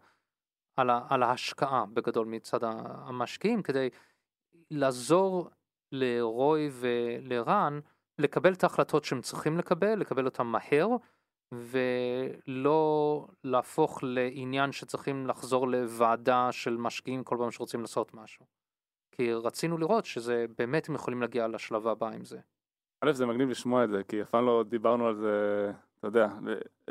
Speaker 4: על, ה, על ההשקעה בגדול מצד המשקיעים כדי לעזור לרוי ולרן לקבל את ההחלטות שהם צריכים לקבל, לקבל אותן מהר ולא להפוך לעניין שצריכים לחזור לוועדה של משקיעים כל פעם שרוצים לעשות משהו. כי רצינו לראות שזה באמת הם יכולים להגיע לשלב הבא עם זה.
Speaker 2: א', זה מגניב לשמוע את זה, כי אף פעם לא דיברנו על זה אתה יודע,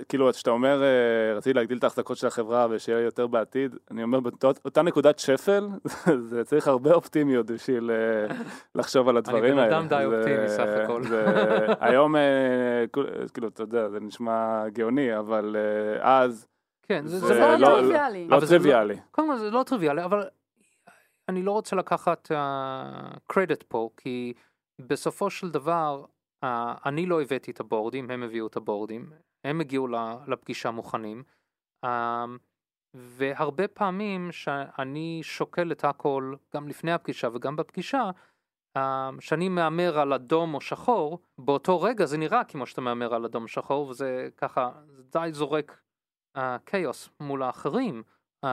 Speaker 2: כאילו כשאתה אומר אה, רציתי להגדיל את ההחזקות של החברה ושיהיה יותר בעתיד, אני אומר באותה נקודת שפל, זה צריך הרבה אופטימיות בשביל אה, לחשוב על הדברים האלה.
Speaker 4: אני בן אדם די אופטימי סך הכל.
Speaker 2: היום, אה, כאילו, אתה יודע, זה נשמע גאוני, אבל אז...
Speaker 4: כן,
Speaker 1: זה לא, לא טריוויאלי.
Speaker 2: לא טריוויאלי.
Speaker 4: קודם כל זה לא טריוויאלי, אבל אני לא רוצה לקחת קרדיט פה, כי בסופו של דבר, Uh, אני לא הבאתי את הבורדים, הם הביאו את הבורדים, הם הגיעו לפגישה מוכנים, uh, והרבה פעמים שאני שוקל את הכל, גם לפני הפגישה וגם בפגישה, uh, שאני מהמר על אדום או שחור, באותו רגע זה נראה כמו שאתה מהמר על אדום שחור, וזה ככה, די זורק כאוס uh, מול האחרים, uh,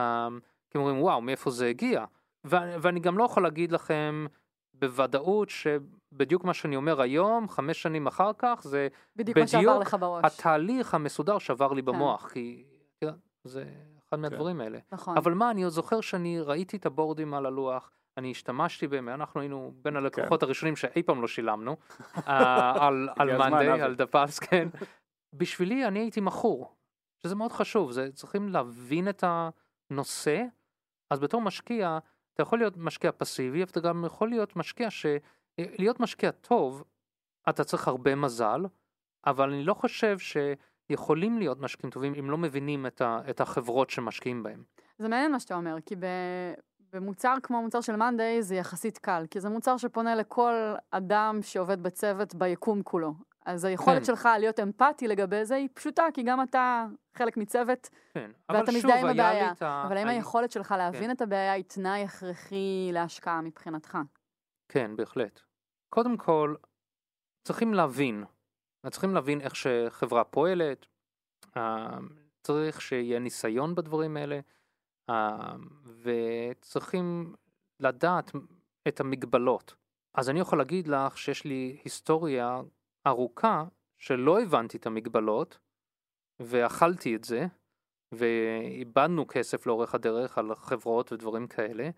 Speaker 4: כי אומרים וואו, מאיפה זה הגיע? ואני גם לא יכול להגיד לכם, בוודאות שבדיוק מה שאני אומר היום, חמש שנים אחר כך, זה
Speaker 1: בדיוק מה שעבר
Speaker 4: בדיוק
Speaker 1: לך בראש.
Speaker 4: התהליך המסודר שעבר לי
Speaker 1: כן.
Speaker 4: במוח, כי יודע, זה אחד מהדברים האלה.
Speaker 1: נכון.
Speaker 4: אבל מה, אני עוד זוכר שאני ראיתי את הבורדים על הלוח, אני השתמשתי בהם, אנחנו היינו בין הלקוחות הראשונים שאי פעם לא שילמנו, אה, על על מאנדיי. על דפס, כן. בשבילי אני הייתי מכור, שזה מאוד חשוב, זה צריכים להבין את הנושא, אז בתור משקיע, אתה יכול להיות משקיע פסיבי, אבל אתה גם יכול להיות משקיע ש... להיות משקיע טוב, אתה צריך הרבה מזל, אבל אני לא חושב שיכולים להיות משקיעים טובים אם לא מבינים את, ה... את החברות שמשקיעים בהם.
Speaker 1: זה מעניין מה שאתה אומר, כי ב... במוצר כמו מוצר של מאנדיי זה יחסית קל, כי זה מוצר שפונה לכל אדם שעובד בצוות ביקום כולו. אז היכולת
Speaker 4: כן.
Speaker 1: שלך להיות אמפתי לגבי זה היא פשוטה, כי גם אתה חלק מצוות,
Speaker 4: כן,
Speaker 1: ואתה מזדהה עם הבעיה.
Speaker 4: ה...
Speaker 1: אבל האם
Speaker 4: היה-
Speaker 1: היכולת שלך להבין
Speaker 4: כן.
Speaker 1: את הבעיה היא תנאי הכרחי להשקעה מבחינתך?
Speaker 4: כן, בהחלט. קודם כל, צריכים להבין, צריכים להבין איך שחברה פועלת, אה, צריך שיהיה ניסיון בדברים האלה, אה, וצריכים לדעת את המגבלות. אז אני יכול להגיד לך שיש לי היסטוריה ארוכה שלא הבנתי את המגבלות, ואכלתי את זה, ואיבדנו כסף לאורך הדרך על חברות ודברים כאלה,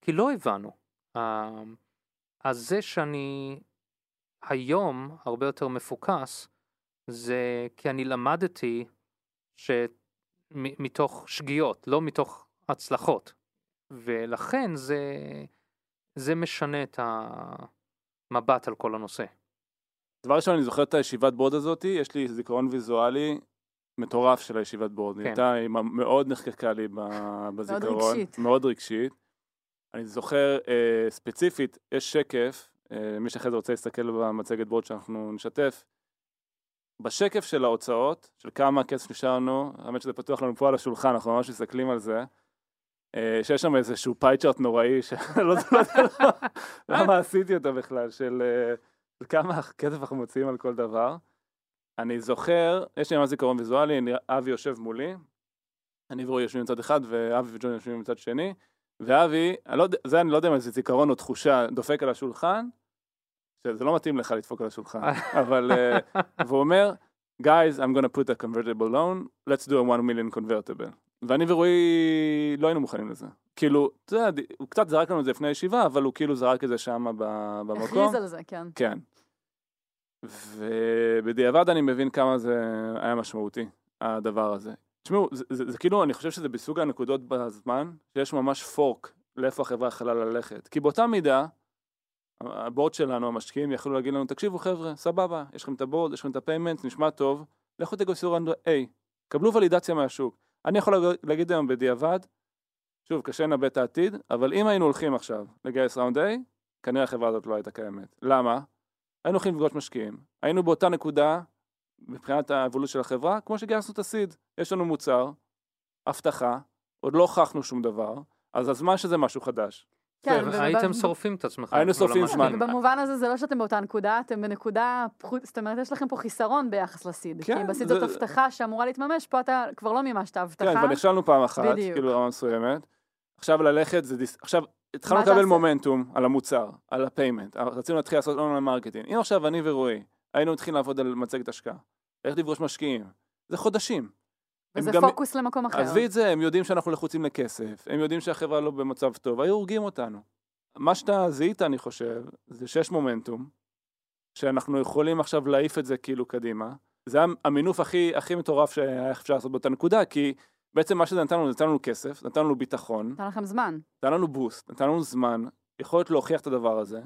Speaker 4: כי לא הבנו. אה, אז זה שאני היום הרבה יותר מפוקס, זה כי אני למדתי שמתוך שגיאות, לא מתוך הצלחות. ולכן זה, זה משנה את המבט על כל הנושא.
Speaker 2: דבר ראשון, אני זוכר את הישיבת בורד הזאתי, יש לי זיכרון ויזואלי מטורף של הישיבת בורד. היא
Speaker 4: כן.
Speaker 2: הייתה, היא מאוד נחקקה לי בזיכרון.
Speaker 1: רגשית.
Speaker 2: מאוד רגשית. אני זוכר אה, ספציפית, יש שקף, אה, מי שאחרי זה רוצה להסתכל במצגת בורד שאנחנו נשתף, בשקף של ההוצאות, של כמה כסף נשאר לנו, האמת שזה פתוח לנו פה על השולחן, אנחנו ממש מסתכלים על זה, אה, שיש שם איזשהו פייצ'ארט נוראי, שלא לא יודע למה עשיתי אותו בכלל, של, אה, של כמה כסף אנחנו מוציאים על כל דבר. אני זוכר, יש לי ממש זיכרון ויזואלי, אני- אבי יושב מולי, אני ורועי יושבים מצד אחד, ואבי וג'וני יושבים מצד שני, ואבי, אני לא זה אני לא יודע אם זה זיכרון או תחושה, דופק על השולחן, שזה לא מתאים לך לדפוק על השולחן, אבל, אה, והוא אומר, guys, I'm gonna put a convertible loan, let's do a 1 million convertible. ואני ורועי לא היינו מוכנים לזה. כאילו, אתה יודע, הוא קצת זרק לנו את זה לפני הישיבה, אבל הוא כאילו זרק את זה שם במקום.
Speaker 1: הכריז על זה, כן.
Speaker 2: כן. ובדיעבד אני מבין כמה זה היה משמעותי, הדבר הזה. תשמעו, זה, זה, זה כאילו, אני חושב שזה בסוג הנקודות בזמן, שיש ממש פורק לאיפה החברה יכולה ללכת. כי באותה מידה, ה board שלנו, המשקיעים, יכלו להגיד לנו, תקשיבו חבר'ה, סבבה, יש לכם את ה board, יש לכם את ה payment, נשמע טוב, לכו תגייסו round A, קבלו ולידציה מהשוק. אני יכול להג- להגיד היום בדיעבד, שוב, קשה לנבא את העתיד, אבל אם היינו הולכים עכשיו לגייס round A, כנראה החברה הזאת לא הייתה קיימת. למה? היינו הולכים לפגוש משקיעים. היינו באותה נקודה, מבחינת האבולוציה של החברה, כמו שגייסנו את הסיד. יש לנו מוצר, הבטחה, עוד לא הוכחנו שום דבר, אז הזמן שזה משהו חדש.
Speaker 1: כן, וב-
Speaker 4: הייתם שורפים את עצמכם.
Speaker 2: היינו
Speaker 4: לא
Speaker 2: שורפים. זמן.
Speaker 1: במובן הזה זה לא שאתם באותה נקודה, אתם בנקודה, זאת אומרת, יש לכם פה חיסרון ביחס לסיד.
Speaker 2: כן,
Speaker 1: כי בסיד
Speaker 2: זה-
Speaker 1: זאת הבטחה שאמורה להתממש, פה אתה כבר לא מימשת הבטחה.
Speaker 2: כן, כבר נכשלנו פעם אחת,
Speaker 1: בדיוק.
Speaker 2: כאילו רמה מסוימת. עכשיו ללכת זה דיס... עכשיו, התחלנו לקבל? מומנטום על המוצר, על ה payment, רצינו להתחיל לעשות online marketing. אם עכשיו אני ורועי היינו מתחילים לעבוד על מצגת השקעה, ללכת לפגוש משקיעים, זה חודשים.
Speaker 1: וזה
Speaker 2: גם-
Speaker 1: פוקוס למקום אחר.
Speaker 2: עזבי את זה, הם יודעים שאנחנו לחוצים לכסף, הם יודעים שהחברה לא במצב טוב, היו הורגים אותנו. מה שאתה זיהית, אני חושב, זה שיש מומנטום, שאנחנו יכולים עכשיו להעיף את זה כאילו קדימה. זה המינוף הכי, הכי מטורף שהיה אפשר לעשות באותה נקודה, כי בעצם מה שזה נתן לנו, נתן לנו כסף, נתן לנו ביטחון,
Speaker 1: נתן לכם זמן.
Speaker 2: נתן לנו boost, נתן לנו זמן, יכולת להוכיח את הדבר הזה.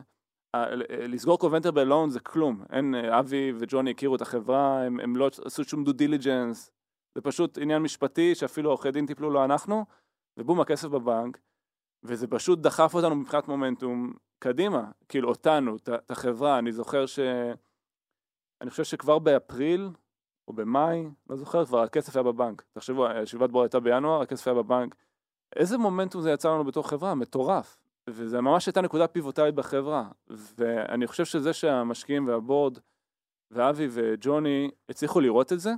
Speaker 2: ה- ל- לסגור convertible loan זה כלום, אין, אה, אבי וג'וני הכירו את החברה, הם, הם לא עשו שום due diligence, זה פשוט עניין משפטי שאפילו עורכי דין טיפלו לא אנחנו, ובום הכסף בבנק, וזה פשוט דחף אותנו מבחינת מומנטום קדימה, כאילו אותנו, את החברה, אני זוכר ש... אני חושב שכבר באפריל או במאי, לא זוכר כבר, הכסף היה בבנק. תחשבו, ישיבת בור הייתה בינואר, הכסף היה בבנק. איזה מומנטום זה יצר לנו בתור חברה, מטורף. וזה ממש הייתה נקודה פיבוטלית בחברה. ואני חושב שזה שהמשקיעים והבורד, ואבי וג'וני הצליחו לראות את זה,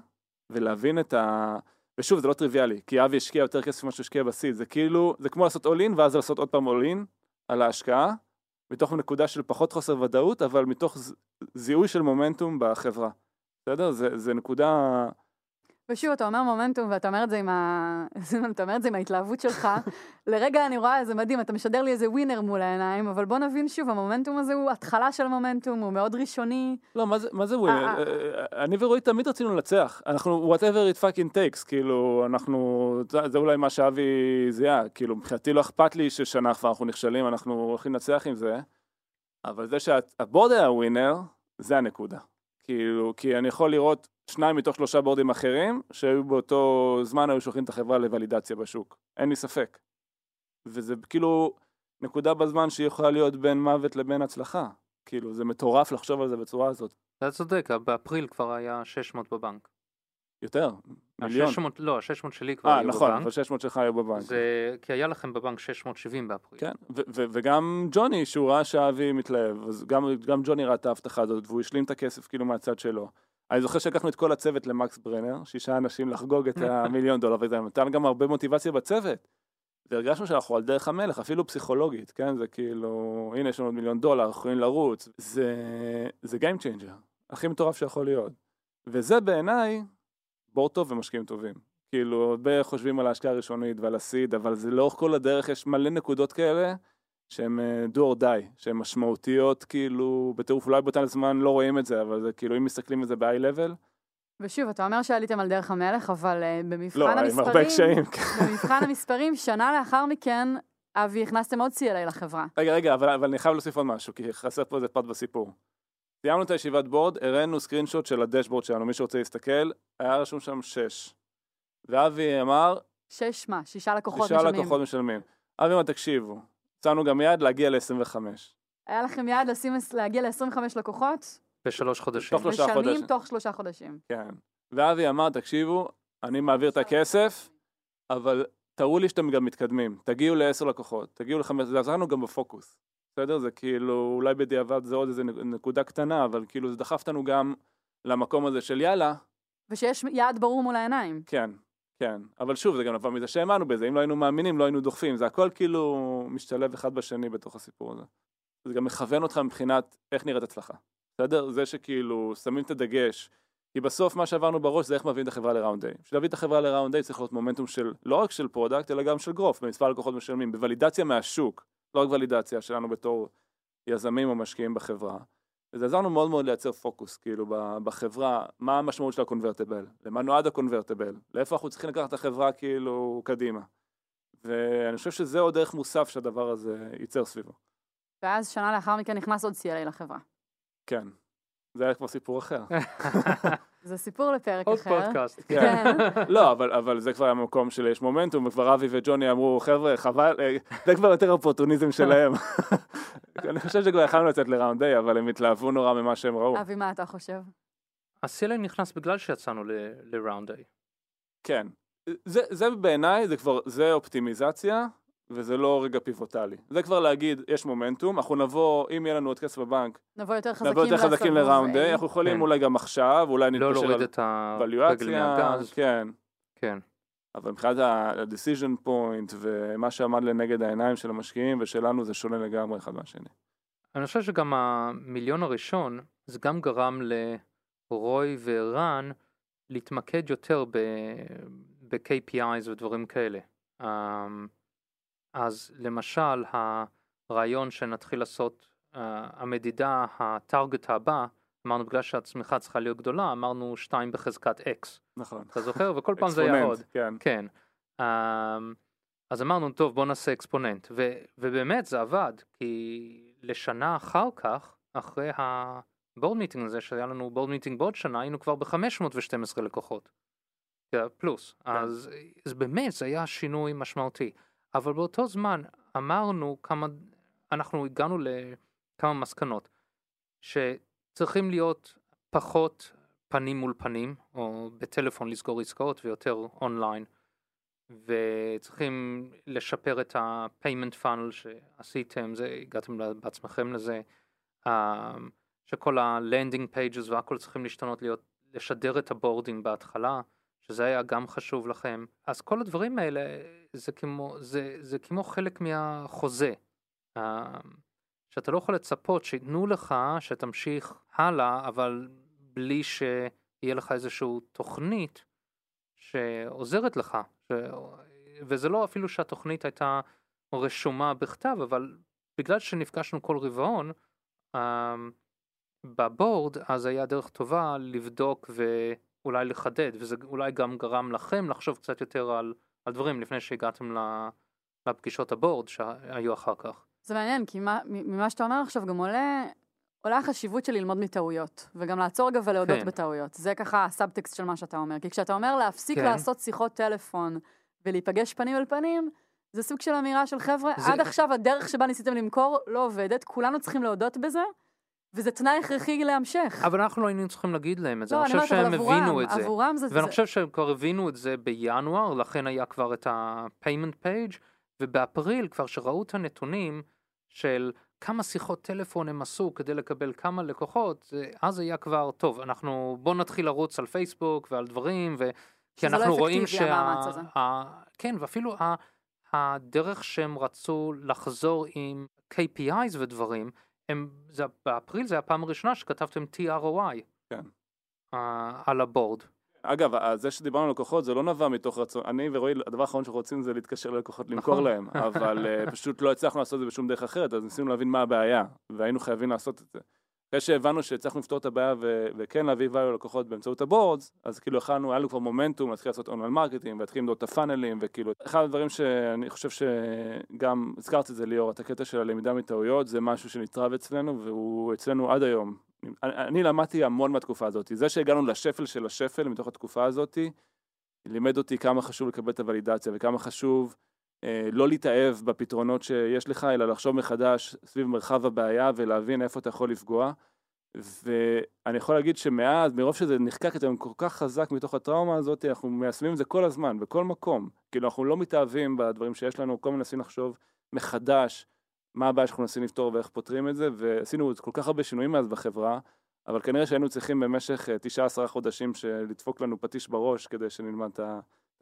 Speaker 2: ולהבין את ה... ושוב, זה לא טריוויאלי, כי אבי השקיע יותר כסף ממה שהוא השקיע בסיד. זה כאילו, זה כמו לעשות אול אין, ואז לעשות עוד פעם אול אין על ההשקעה, מתוך נקודה של פחות חוסר ודאות, אבל מתוך ז- זיהוי של מומנטום בחברה. בסדר? זה, זה נקודה...
Speaker 1: ושוב, אתה אומר מומנטום, ואתה אומר את זה עם, ה... אתה אומר את זה עם ההתלהבות שלך. לרגע אני רואה איזה מדהים, אתה משדר לי איזה ווינר מול העיניים, אבל בוא נבין שוב, המומנטום הזה הוא התחלה של מומנטום, הוא מאוד ראשוני.
Speaker 2: לא, מה זה, מה זה ווינר?
Speaker 1: אה,
Speaker 2: אה, אני ורועי תמיד רצינו לנצח. אנחנו, whatever it fucking takes, כאילו, אנחנו, זה, זה אולי מה שאבי זיהה, כאילו, מבחינתי לא אכפת לי ששנה כבר אנחנו נכשלים, אנחנו הולכים לנצח עם זה, אבל זה שהבורד היה ווינר, זה הנקודה. כאילו, כי אני יכול לראות שניים מתוך שלושה בורדים אחרים, שהיו באותו זמן היו שולחים את החברה לוולידציה בשוק. אין לי ספק. וזה כאילו נקודה בזמן שהיא יכולה להיות בין מוות לבין הצלחה. כאילו, זה מטורף לחשוב על זה בצורה הזאת.
Speaker 4: אתה צודק, באפריל כבר היה 600 בבנק.
Speaker 2: יותר, מיליון.
Speaker 4: ה-600, לא, ה-600 שלי כבר
Speaker 2: אה,
Speaker 4: היו
Speaker 2: נכון,
Speaker 4: בבנק.
Speaker 2: אבל 600 שלך היו בבנק.
Speaker 4: זה כי היה לכם בבנק 670 באפריל.
Speaker 2: כן, ו- ו- וגם ג'וני, שהוא ראה שאבי מתלהב, אז גם, גם ג'וני ראה את ההבטחה הזאת, והוא השלים את הכסף כאילו מהצד שלו. אני זוכר שלקחנו את כל הצוות למקס ברנר, שישה אנשים לחגוג את המיליון דולר, וזה נתן גם הרבה מוטיבציה בצוות. והרגשנו שאנחנו על דרך המלך, אפילו פסיכולוגית, כן? זה כאילו, הנה יש לנו מיליון דולר, אנחנו יכולים לרוץ. זה, זה Game Changer, הכי מטורף שיכול להיות. וזה בעיניי בור טוב ומשקיעים טובים. כאילו, הרבה חושבים על ההשקעה הראשונית ועל הסיד, אבל זה לאורך כל הדרך יש מלא נקודות כאלה שהן אה, do or die, שהן משמעותיות כאילו בטירוף, אולי באותן זמן לא רואים את זה, אבל זה כאילו אם מסתכלים על זה ב-high level,
Speaker 1: ושוב, אתה אומר שעליתם על דרך המלך, אבל uh, במבחן
Speaker 2: לא, עם
Speaker 1: המספרים...
Speaker 2: הרבה קשיים.
Speaker 1: במבחן המספרים, שנה לאחר מכן, אבי, הכנסתם עוד CLA לחברה.
Speaker 2: רגע, רגע, אבל, אבל אני חייב להוסיף עוד משהו, כי חסר פה איזה פרט בסיפור. סיימנו את הישיבת בורד, הראינו סקרין שוט של הדשבורד שלנו, מי שרוצה להסתכל, היה רשום שם 6. ואבי אמר,
Speaker 1: שש מה? שישה לקוחות
Speaker 2: שישה
Speaker 1: משלמים.
Speaker 2: לקוחות משלמים. אבי אמר, תקשיבו, הצענו גם יעד להגיע ל-25.
Speaker 1: היה לכם יעד לשים, להגיע ל-25 לקוחות?
Speaker 4: בשלוש חודשים.
Speaker 2: תוך שלושה
Speaker 1: משלמים
Speaker 2: חודשים.
Speaker 1: תוך שלושה חודשים.
Speaker 2: כן. ואבי אמר, תקשיבו, אני מעביר את הכסף, אבל תראו לי שאתם גם מתקדמים. תגיעו לעשר לקוחות, תגיעו לחמש, זה עזר לנו גם בפוקוס. בסדר? זה כאילו, אולי בדיעבד זה עוד איזה נקודה קטנה, אבל כאילו זה דחף אותנו גם למקום הזה של יאללה,
Speaker 1: ושיש יעד ברור מול העיניים.
Speaker 2: כן, כן. אבל שוב, זה גם נבע מזה שהאמנו בזה, אם לא היינו מאמינים, לא היינו דוחפים. זה הכל כאילו משתלב אחד בשני בתוך הסיפור הזה. זה גם מכוון אותך מבחינת איך נראית הצלחה. בסדר? זה שכאילו שמים את הדגש. כי בסוף מה שעברנו בראש זה איך מביאים את החברה ל round A. בשביל להביא את החברה ל round A צריך להיות מומנטום של, לא רק של product, אלא גם של growth, במספר לקוחות משלמים, בוולידציה מהשוק, לא רק ולידציה שלנו בתור יזמים או משקיעים בחברה. וזה עזר לנו מאוד מאוד לייצר פוקוס, כאילו, בחברה, מה המשמעות של הקונברטיבל, למה נועד הקונברטיבל, לאיפה אנחנו צריכים לקחת את החברה כאילו קדימה. ואני חושב שזה עוד ערך מוסף שהדבר הזה ייצר סביבו.
Speaker 1: ואז שנה לאחר מכן נכנס עוד CLA לחברה.
Speaker 2: כן. זה היה כבר סיפור אחר.
Speaker 1: זה סיפור לפרק
Speaker 4: עוד
Speaker 1: אחר.
Speaker 4: פודקאסט.
Speaker 1: כן.
Speaker 2: לא, אבל, אבל זה כבר היה מקום של יש מומנטום, וכבר אבי וג'וני אמרו, חבר'ה, חבל, אה, זה כבר יותר אופורטוניזם שלהם. אני חושב שכבר יכלנו לצאת לראונד איי, אבל הם התלהבו נורא ממה שהם ראו.
Speaker 1: אבי, מה אתה חושב?
Speaker 4: הסלע נכנס בגלל שיצאנו ל- לראונד A.
Speaker 2: כן. זה, זה בעיניי, זה כבר, זה אופטימיזציה, וזה לא רגע פיבוטלי. זה כבר להגיד, יש מומנטום, אנחנו נבוא, אם יהיה לנו עוד כסף בבנק,
Speaker 1: נבוא יותר חזקים
Speaker 2: נבוא יותר חזקים לראונד. איי, אנחנו יכולים
Speaker 4: כן.
Speaker 2: אולי גם עכשיו, אולי
Speaker 4: לא
Speaker 2: נתפשר
Speaker 4: להוריד
Speaker 2: על
Speaker 4: את הרגל
Speaker 2: ולואציה,
Speaker 4: מהגז.
Speaker 2: כן.
Speaker 4: כן.
Speaker 2: אבל מבחינת ה-decision point ומה שעמד לנגד העיניים של המשקיעים ושלנו זה שונה לגמרי אחד מהשני.
Speaker 4: אני חושב שגם המיליון הראשון, זה גם גרם לרוי ורן להתמקד יותר ב- ב-KPIs ודברים כאלה. אמ, אז למשל, הרעיון שנתחיל לעשות, אה, המדידה, הטארגט הבא, אמרנו בגלל שהצמיחה צריכה להיות גדולה, אמרנו 2 בחזקת X.
Speaker 2: נכון.
Speaker 4: אתה זוכר? וכל פעם זה היה עוד.
Speaker 2: כן.
Speaker 4: כן. אמ, אז אמרנו, טוב, בוא נעשה exponent. ו- ובאמת זה עבד, כי לשנה אחר כך, אחרי ה board meeting הזה, שהיה לנו board meeting בעוד שנה, היינו כבר ב-512 לקוחות. כן, פלוס. אז, אז באמת זה היה שינוי משמעותי. אבל באותו זמן אמרנו כמה, אנחנו הגענו לכמה מסקנות, שצריכים להיות פחות פנים מול פנים, או בטלפון לסגור עסקאות ויותר אונליין. וצריכים לשפר את ה-payment funnel שעשיתם, זה, הגעתם בעצמכם לזה, אה, שכל ה-landing pages והכל צריכים להשתנות, להיות, לשדר את הבורדים בהתחלה, שזה היה גם חשוב לכם. אז כל הדברים האלה זה כמו, זה, זה כמו חלק מהחוזה, אה, שאתה לא יכול לצפות שייתנו לך שתמשיך הלאה, אבל בלי שיהיה לך איזושהי תוכנית שעוזרת לך. ש... וזה לא אפילו שהתוכנית הייתה רשומה בכתב, אבל בגלל שנפגשנו כל רבעון, אמ, בבורד, אז היה דרך טובה לבדוק ואולי לחדד, וזה אולי גם גרם לכם לחשוב קצת יותר על, על דברים לפני שהגעתם לפגישות הבורד שהיו אחר כך.
Speaker 1: זה מעניין, כי מה, ממה שאתה אומר עכשיו גם עולה, עולה החשיבות של ללמוד מטעויות, וגם לעצור רגע ולהודות
Speaker 4: כן.
Speaker 1: בטעויות. זה ככה הסאבטקסט של מה שאתה אומר. כי כשאתה אומר להפסיק
Speaker 4: כן.
Speaker 1: לעשות שיחות טלפון ולהיפגש פנים אל פנים, זה סוג של אמירה של חבר'ה,
Speaker 4: זה-
Speaker 1: עד עכשיו הדרך שבה ניסיתם למכור לא עובדת, כולנו צריכים להודות בזה, וזה תנאי הכרחי להמשך.
Speaker 4: אבל אנחנו לא היינו צריכים להגיד להם את זה,
Speaker 1: לא,
Speaker 4: אני חושב שהם הבינו
Speaker 1: עבורם,
Speaker 4: את זה.
Speaker 1: עבורם זה...
Speaker 4: ואני
Speaker 1: זה-
Speaker 4: חושב שהם כבר הבינו את זה בינואר, לכן היה כבר את ה-payment page, ובאפריל כבר שראו את הנתונים של כמה שיחות טלפון הם עשו כדי לקבל כמה לקוחות, אז היה כבר, טוב, אנחנו, בוא נתחיל לרוץ על פייסבוק ועל דברים, ו... כי
Speaker 1: לא
Speaker 4: אנחנו רואים
Speaker 1: אפקטיבי, המאמץ הזה.
Speaker 4: ה... כן, ואפילו ה... הדרך שהם רצו לחזור עם KPIs ודברים, הם, זה, באפריל זה הפעם הראשונה שכתבתם ROI.
Speaker 2: כן.
Speaker 4: uh, על הבורד.
Speaker 2: אגב, זה שדיברנו על לקוחות זה לא נבע מתוך רצון, אני ורועי, הדבר האחרון שאנחנו רוצים זה להתקשר ללקוחות למכור
Speaker 4: נכון.
Speaker 2: להם, אבל אה, פשוט לא הצלחנו לעשות את זה בשום דרך אחרת, אז ניסינו להבין מה הבעיה, והיינו חייבים לעשות את זה. אחרי שהבנו שהצלחנו לפתור את הבעיה ו- וכן להביא value ללקוחות באמצעות ה boards, אז כאילו יכלנו, היה לנו כבר מומנטום להתחיל לעשות online marketing, ולהתחיל למדוד את הפאנלים, וכאילו, אחד הדברים שאני חושב שגם, הזכרת את זה ליאור, את הקטע של הלמידה מטעויות, זה משהו שנצרב אצלנו, והוא אצלנו עד היום. אני, אני למדתי המון מהתקופה הזאת. זה שהגענו לשפל של השפל מתוך התקופה הזאת, לימד אותי כמה חשוב לקבל את הוולידציה וכמה חשוב לא להתאהב בפתרונות שיש לך, אלא לחשוב מחדש סביב מרחב הבעיה ולהבין איפה אתה יכול לפגוע. ואני יכול להגיד שמאז, מרוב שזה נחקק אצלנו כל כך חזק מתוך הטראומה הזאת, אנחנו מיישמים את זה כל הזמן, בכל מקום. כאילו, אנחנו לא מתאהבים בדברים שיש לנו, כל הזמן מנסים לחשוב מחדש מה הבעיה שאנחנו מנסים לפתור ואיך פותרים את זה, ועשינו כל כך הרבה שינויים מאז בחברה, אבל כנראה שהיינו צריכים במשך אה, תשעה עשרה חודשים לדפוק לנו פטיש בראש כדי שנלמד את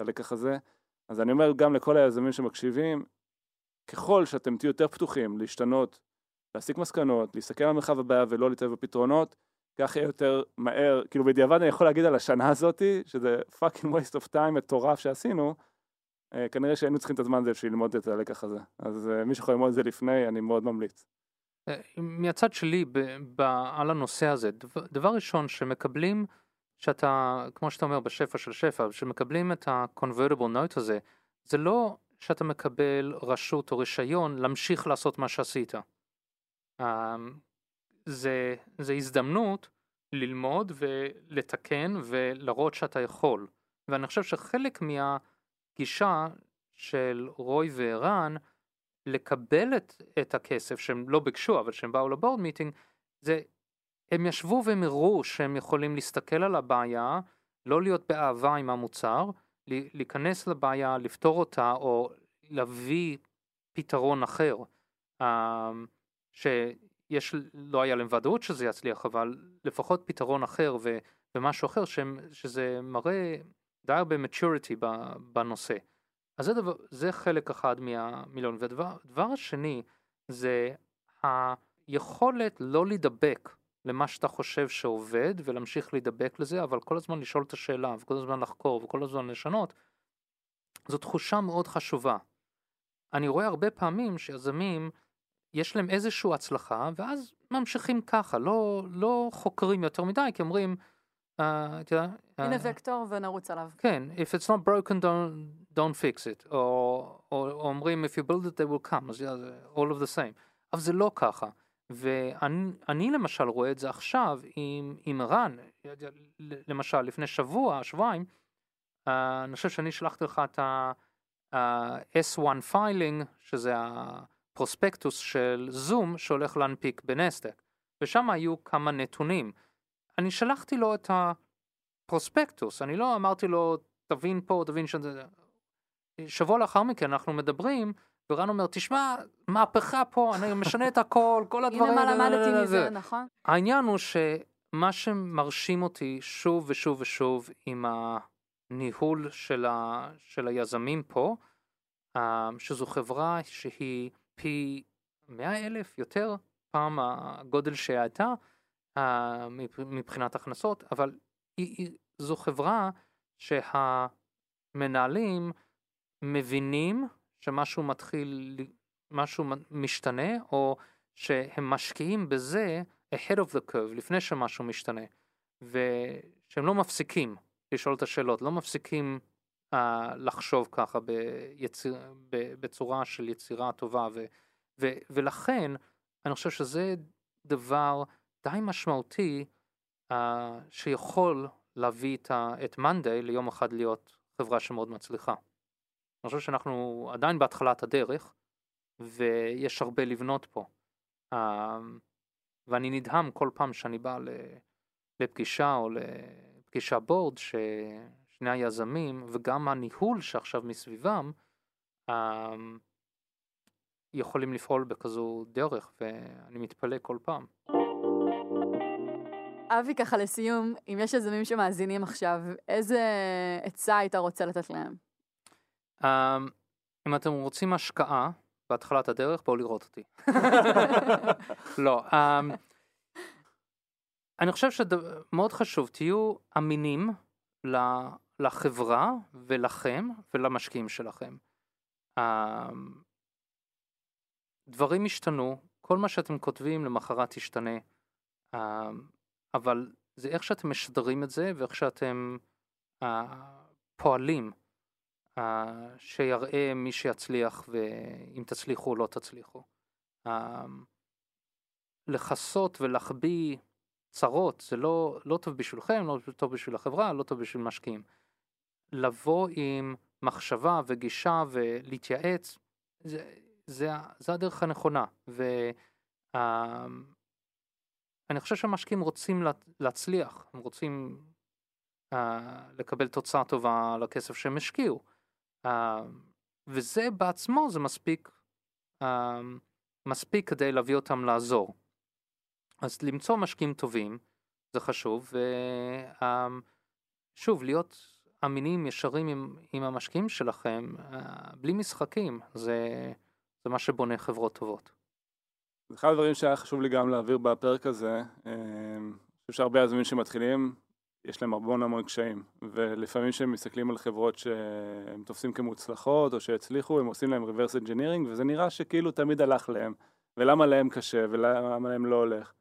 Speaker 2: הלקח הזה. אז אני אומר גם לכל היזמים שמקשיבים, ככל שאתם תהיו יותר פתוחים להשתנות, להסיק מסקנות, להסתכל על מרחב הבעיה ולא להתאהב בפתרונות, כך יהיה יותר מהר, כאילו בדיעבד אני יכול להגיד על השנה הזאתי, שזה פאקינג waste of time מטורף שעשינו, אה, כנראה שהיינו צריכים את הזמן הזה בשביל ללמוד את הלקח הזה. אז אה, מי שיכול ללמוד את זה לפני, אני מאוד ממליץ.
Speaker 4: אה, מהצד שלי ב, ב, על הנושא הזה, דבר, דבר ראשון שמקבלים, שאתה, כמו שאתה אומר בשפע של שפע, שמקבלים את ה-convertible note הזה, זה לא שאתה מקבל רשות או רישיון להמשיך לעשות מה שעשית. אה, זה, זה הזדמנות ללמוד ולתקן ולהראות שאתה יכול. ואני חושב שחלק מהגישה של רוי וערן, לקבל את, את הכסף שהם לא ביקשו אבל שהם באו לבורד מיטינג זה הם ישבו והם הראו שהם יכולים להסתכל על הבעיה לא להיות באהבה עם המוצר להיכנס לבעיה לפתור אותה או להביא פתרון אחר אה, שיש לא היה להם ודאות שזה יצליח אבל לפחות פתרון אחר ו, ומשהו אחר שהם, שזה מראה די הרבה maturity בנושא. אז זה, דבר, זה חלק אחד מהמיליון. והדבר הדבר השני זה היכולת לא להידבק למה שאתה חושב שעובד ולהמשיך להידבק לזה, אבל כל הזמן לשאול את השאלה וכל הזמן לחקור וכל הזמן לשנות, זו תחושה מאוד חשובה. אני רואה הרבה פעמים שיזמים, יש להם איזושהי הצלחה ואז ממשיכים ככה, לא, לא חוקרים יותר מדי, כי אומרים, אה, אתה יודע,
Speaker 1: הנה
Speaker 4: אה,
Speaker 1: וקטור ונרוץ עליו.
Speaker 4: כן, if it's not broken don't, don't fix it, או, או, או אומרים if you build it they will come, אז all of the same, אבל זה לא ככה, ואני אני למשל רואה את זה עכשיו עם, עם ערן, למשל לפני שבוע, שבועיים, אה, אני חושב שאני שלחתי לך את ה-S1 filing, שזה הפרוספקטוס של זום שהולך להנפיק בנסדק, ושם היו כמה נתונים. אני שלחתי לו את ה... פרוספקטוס, אני לא אמרתי לו תבין פה, תבין שם, שבוע לאחר מכן אנחנו מדברים, ורן אומר, תשמע, מהפכה פה, אני משנה את הכל, כל הדברים.
Speaker 1: הנה מה למדתי
Speaker 4: זה."
Speaker 1: מזה, נכון?
Speaker 4: העניין הוא שמה שמרשים אותי שוב ושוב ושוב עם הניהול של, ה, של היזמים פה, שזו חברה שהיא פי מאה אלף יותר פעם הגודל שהייתה מבח- מבחינת הכנסות, אבל היא, היא, זו חברה שהמנהלים מבינים שמשהו מתחיל, משהו משתנה, או שהם משקיעים בזה ahead of the curve, לפני שמשהו משתנה, ושהם לא מפסיקים לשאול את השאלות, לא מפסיקים uh, לחשוב ככה ביציר, ב, בצורה של יצירה טובה, ו, ו, ולכן אני חושב שזה דבר די משמעותי uh, שיכול להביא את מאנדיי ליום אחד להיות חברה שמאוד מצליחה. אני חושב שאנחנו עדיין בהתחלת הדרך, ויש הרבה לבנות פה. Uh, ואני נדהם כל פעם שאני בא לפגישה או לפגישה בורד, ששני היזמים וגם הניהול שעכשיו מסביבם, uh, יכולים לפעול בכזו דרך, ואני מתפלא כל פעם.
Speaker 1: אבי, ככה לסיום, אם יש יזמים שמאזינים עכשיו, איזה עצה היית רוצה לתת להם?
Speaker 4: Um, אם אתם רוצים השקעה בהתחלת הדרך, בואו לראות אותי. לא, um, אני חושב שמאוד חשוב, תהיו אמינים לחברה ולכם ולמשקיעים שלכם. Um, דברים השתנו, כל מה שאתם כותבים למחרת ישתנה, אבל זה איך שאתם משדרים את זה ואיך שאתם uh, פועלים. שיראה מי שיצליח ואם תצליחו או לא תצליחו. Uh, לכסות ולהחביא צרות זה לא, לא טוב בשבילכם, לא טוב בשביל החברה, לא טוב בשביל משקיעים. לבוא עם מחשבה וגישה ולהתייעץ, זה, זה, זה הדרך הנכונה. ואני חושב שהמשקיעים רוצים לה, להצליח, הם רוצים uh, לקבל תוצאה טובה על הכסף שהם השקיעו. Uh, וזה בעצמו זה מספיק, uh, מספיק כדי להביא אותם לעזור. אז למצוא משקיעים טובים זה חשוב, ושוב, uh, להיות אמינים, ישרים עם, עם המשקיעים שלכם, uh, בלי משחקים, זה, זה מה שבונה חברות טובות.
Speaker 2: אחד הדברים שהיה חשוב לי גם להעביר בפרק הזה, אה, אני חושב שהרבה יזמים שמתחילים, יש להם המון המון קשיים, ולפעמים כשהם מסתכלים על חברות שהם תופסים כמוצלחות או שהצליחו, הם עושים להם reverse engineering, וזה נראה שכאילו תמיד הלך להם, ולמה להם קשה ולמה להם לא הולך.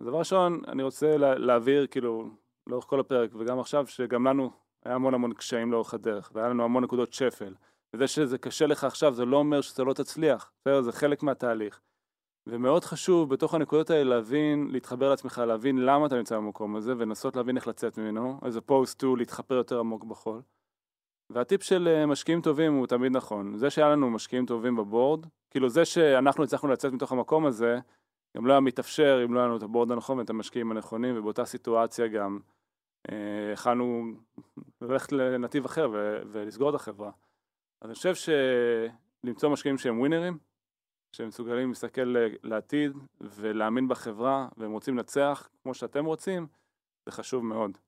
Speaker 2: דבר ראשון, אני רוצה לה, להעביר כאילו לאורך כל הפרק וגם עכשיו, שגם לנו היה המון המון קשיים לאורך הדרך, והיה לנו המון נקודות שפל. וזה שזה קשה לך עכשיו, זה לא אומר שזה לא תצליח? זה חלק מהתהליך. ומאוד חשוב בתוך הנקודות האלה להבין, להתחבר לעצמך, להבין למה אתה נמצא במקום הזה ולנסות להבין איך לצאת ממנו, as opposed to להתחפר יותר עמוק בחול. והטיפ של אה, משקיעים טובים הוא תמיד נכון. זה שהיה לנו משקיעים טובים בבורד, כאילו זה שאנחנו הצלחנו לצאת מתוך המקום הזה, גם לא היה מתאפשר אם לא היה לנו את הבורד הנכון ואת המשקיעים הנכונים, ובאותה סיטואציה גם אה, ללכת לנתיב אחר ולסגור את החברה. אז אני חושב שלמצוא משקיעים שהם ווינרים, שהם מסוגלים להסתכל לעתיד ולהאמין בחברה והם רוצים לנצח כמו שאתם רוצים, זה חשוב מאוד.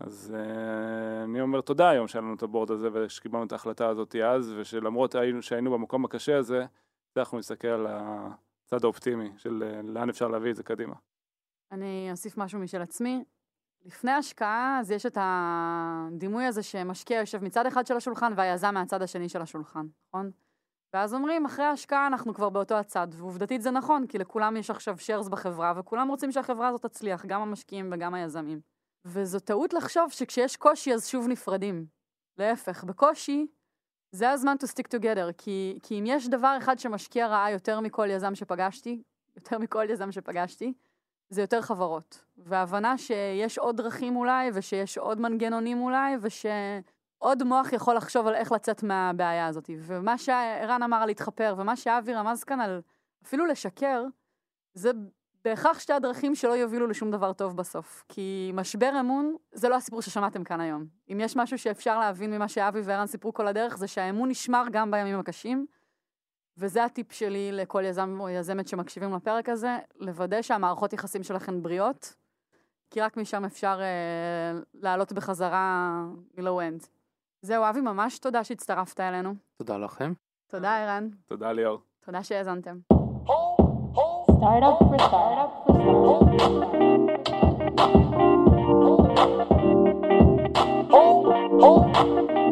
Speaker 2: אז uh, אני אומר תודה היום שהיה לנו את הבורד הזה ושקיבלנו את ההחלטה הזאת אז, ושלמרות היינו, שהיינו במקום הקשה הזה, הצלחנו להסתכל על הצד האופטימי של uh, לאן אפשר להביא את זה קדימה.
Speaker 1: אני אוסיף משהו משל עצמי. לפני השקעה, אז יש את הדימוי הזה שמשקיע יושב מצד אחד של השולחן והיזם מהצד השני של השולחן, נכון? ואז אומרים, אחרי ההשקעה אנחנו כבר באותו הצד, ועובדתית זה נכון, כי לכולם יש עכשיו שיירס בחברה, וכולם רוצים שהחברה הזאת תצליח, גם המשקיעים וגם היזמים. וזו טעות לחשוב שכשיש קושי אז שוב נפרדים. להפך, בקושי זה הזמן to stick together, כי, כי אם יש דבר אחד שמשקיע רעה יותר מכל יזם שפגשתי, יותר מכל יזם שפגשתי, זה יותר חברות. והבנה שיש עוד דרכים אולי, ושיש עוד מנגנונים אולי, ושעוד מוח יכול לחשוב על איך לצאת מהבעיה הזאת. ומה שערן אמר על להתחפר, ומה שאבי רמז כאן על אפילו לשקר, זה בהכרח שתי הדרכים שלא יובילו לשום דבר טוב בסוף. כי משבר אמון זה לא הסיפור ששמעתם כאן היום. אם יש משהו שאפשר להבין ממה שאבי וערן סיפרו כל הדרך, זה שהאמון נשמר גם בימים הקשים. וזה הטיפ שלי לכל יזם או יזמת שמקשיבים לפרק הזה, לוודא שהמערכות יחסים שלכם בריאות, כי רק משם אפשר אה, לעלות בחזרה מלואו אנד. זהו, אבי, ממש תודה שהצטרפת אלינו.
Speaker 4: תודה לכם.
Speaker 1: תודה, ערן.
Speaker 2: תודה, ליאור.
Speaker 1: תודה שהאזנתם.
Speaker 3: Startup for startup for startup. Oh, oh.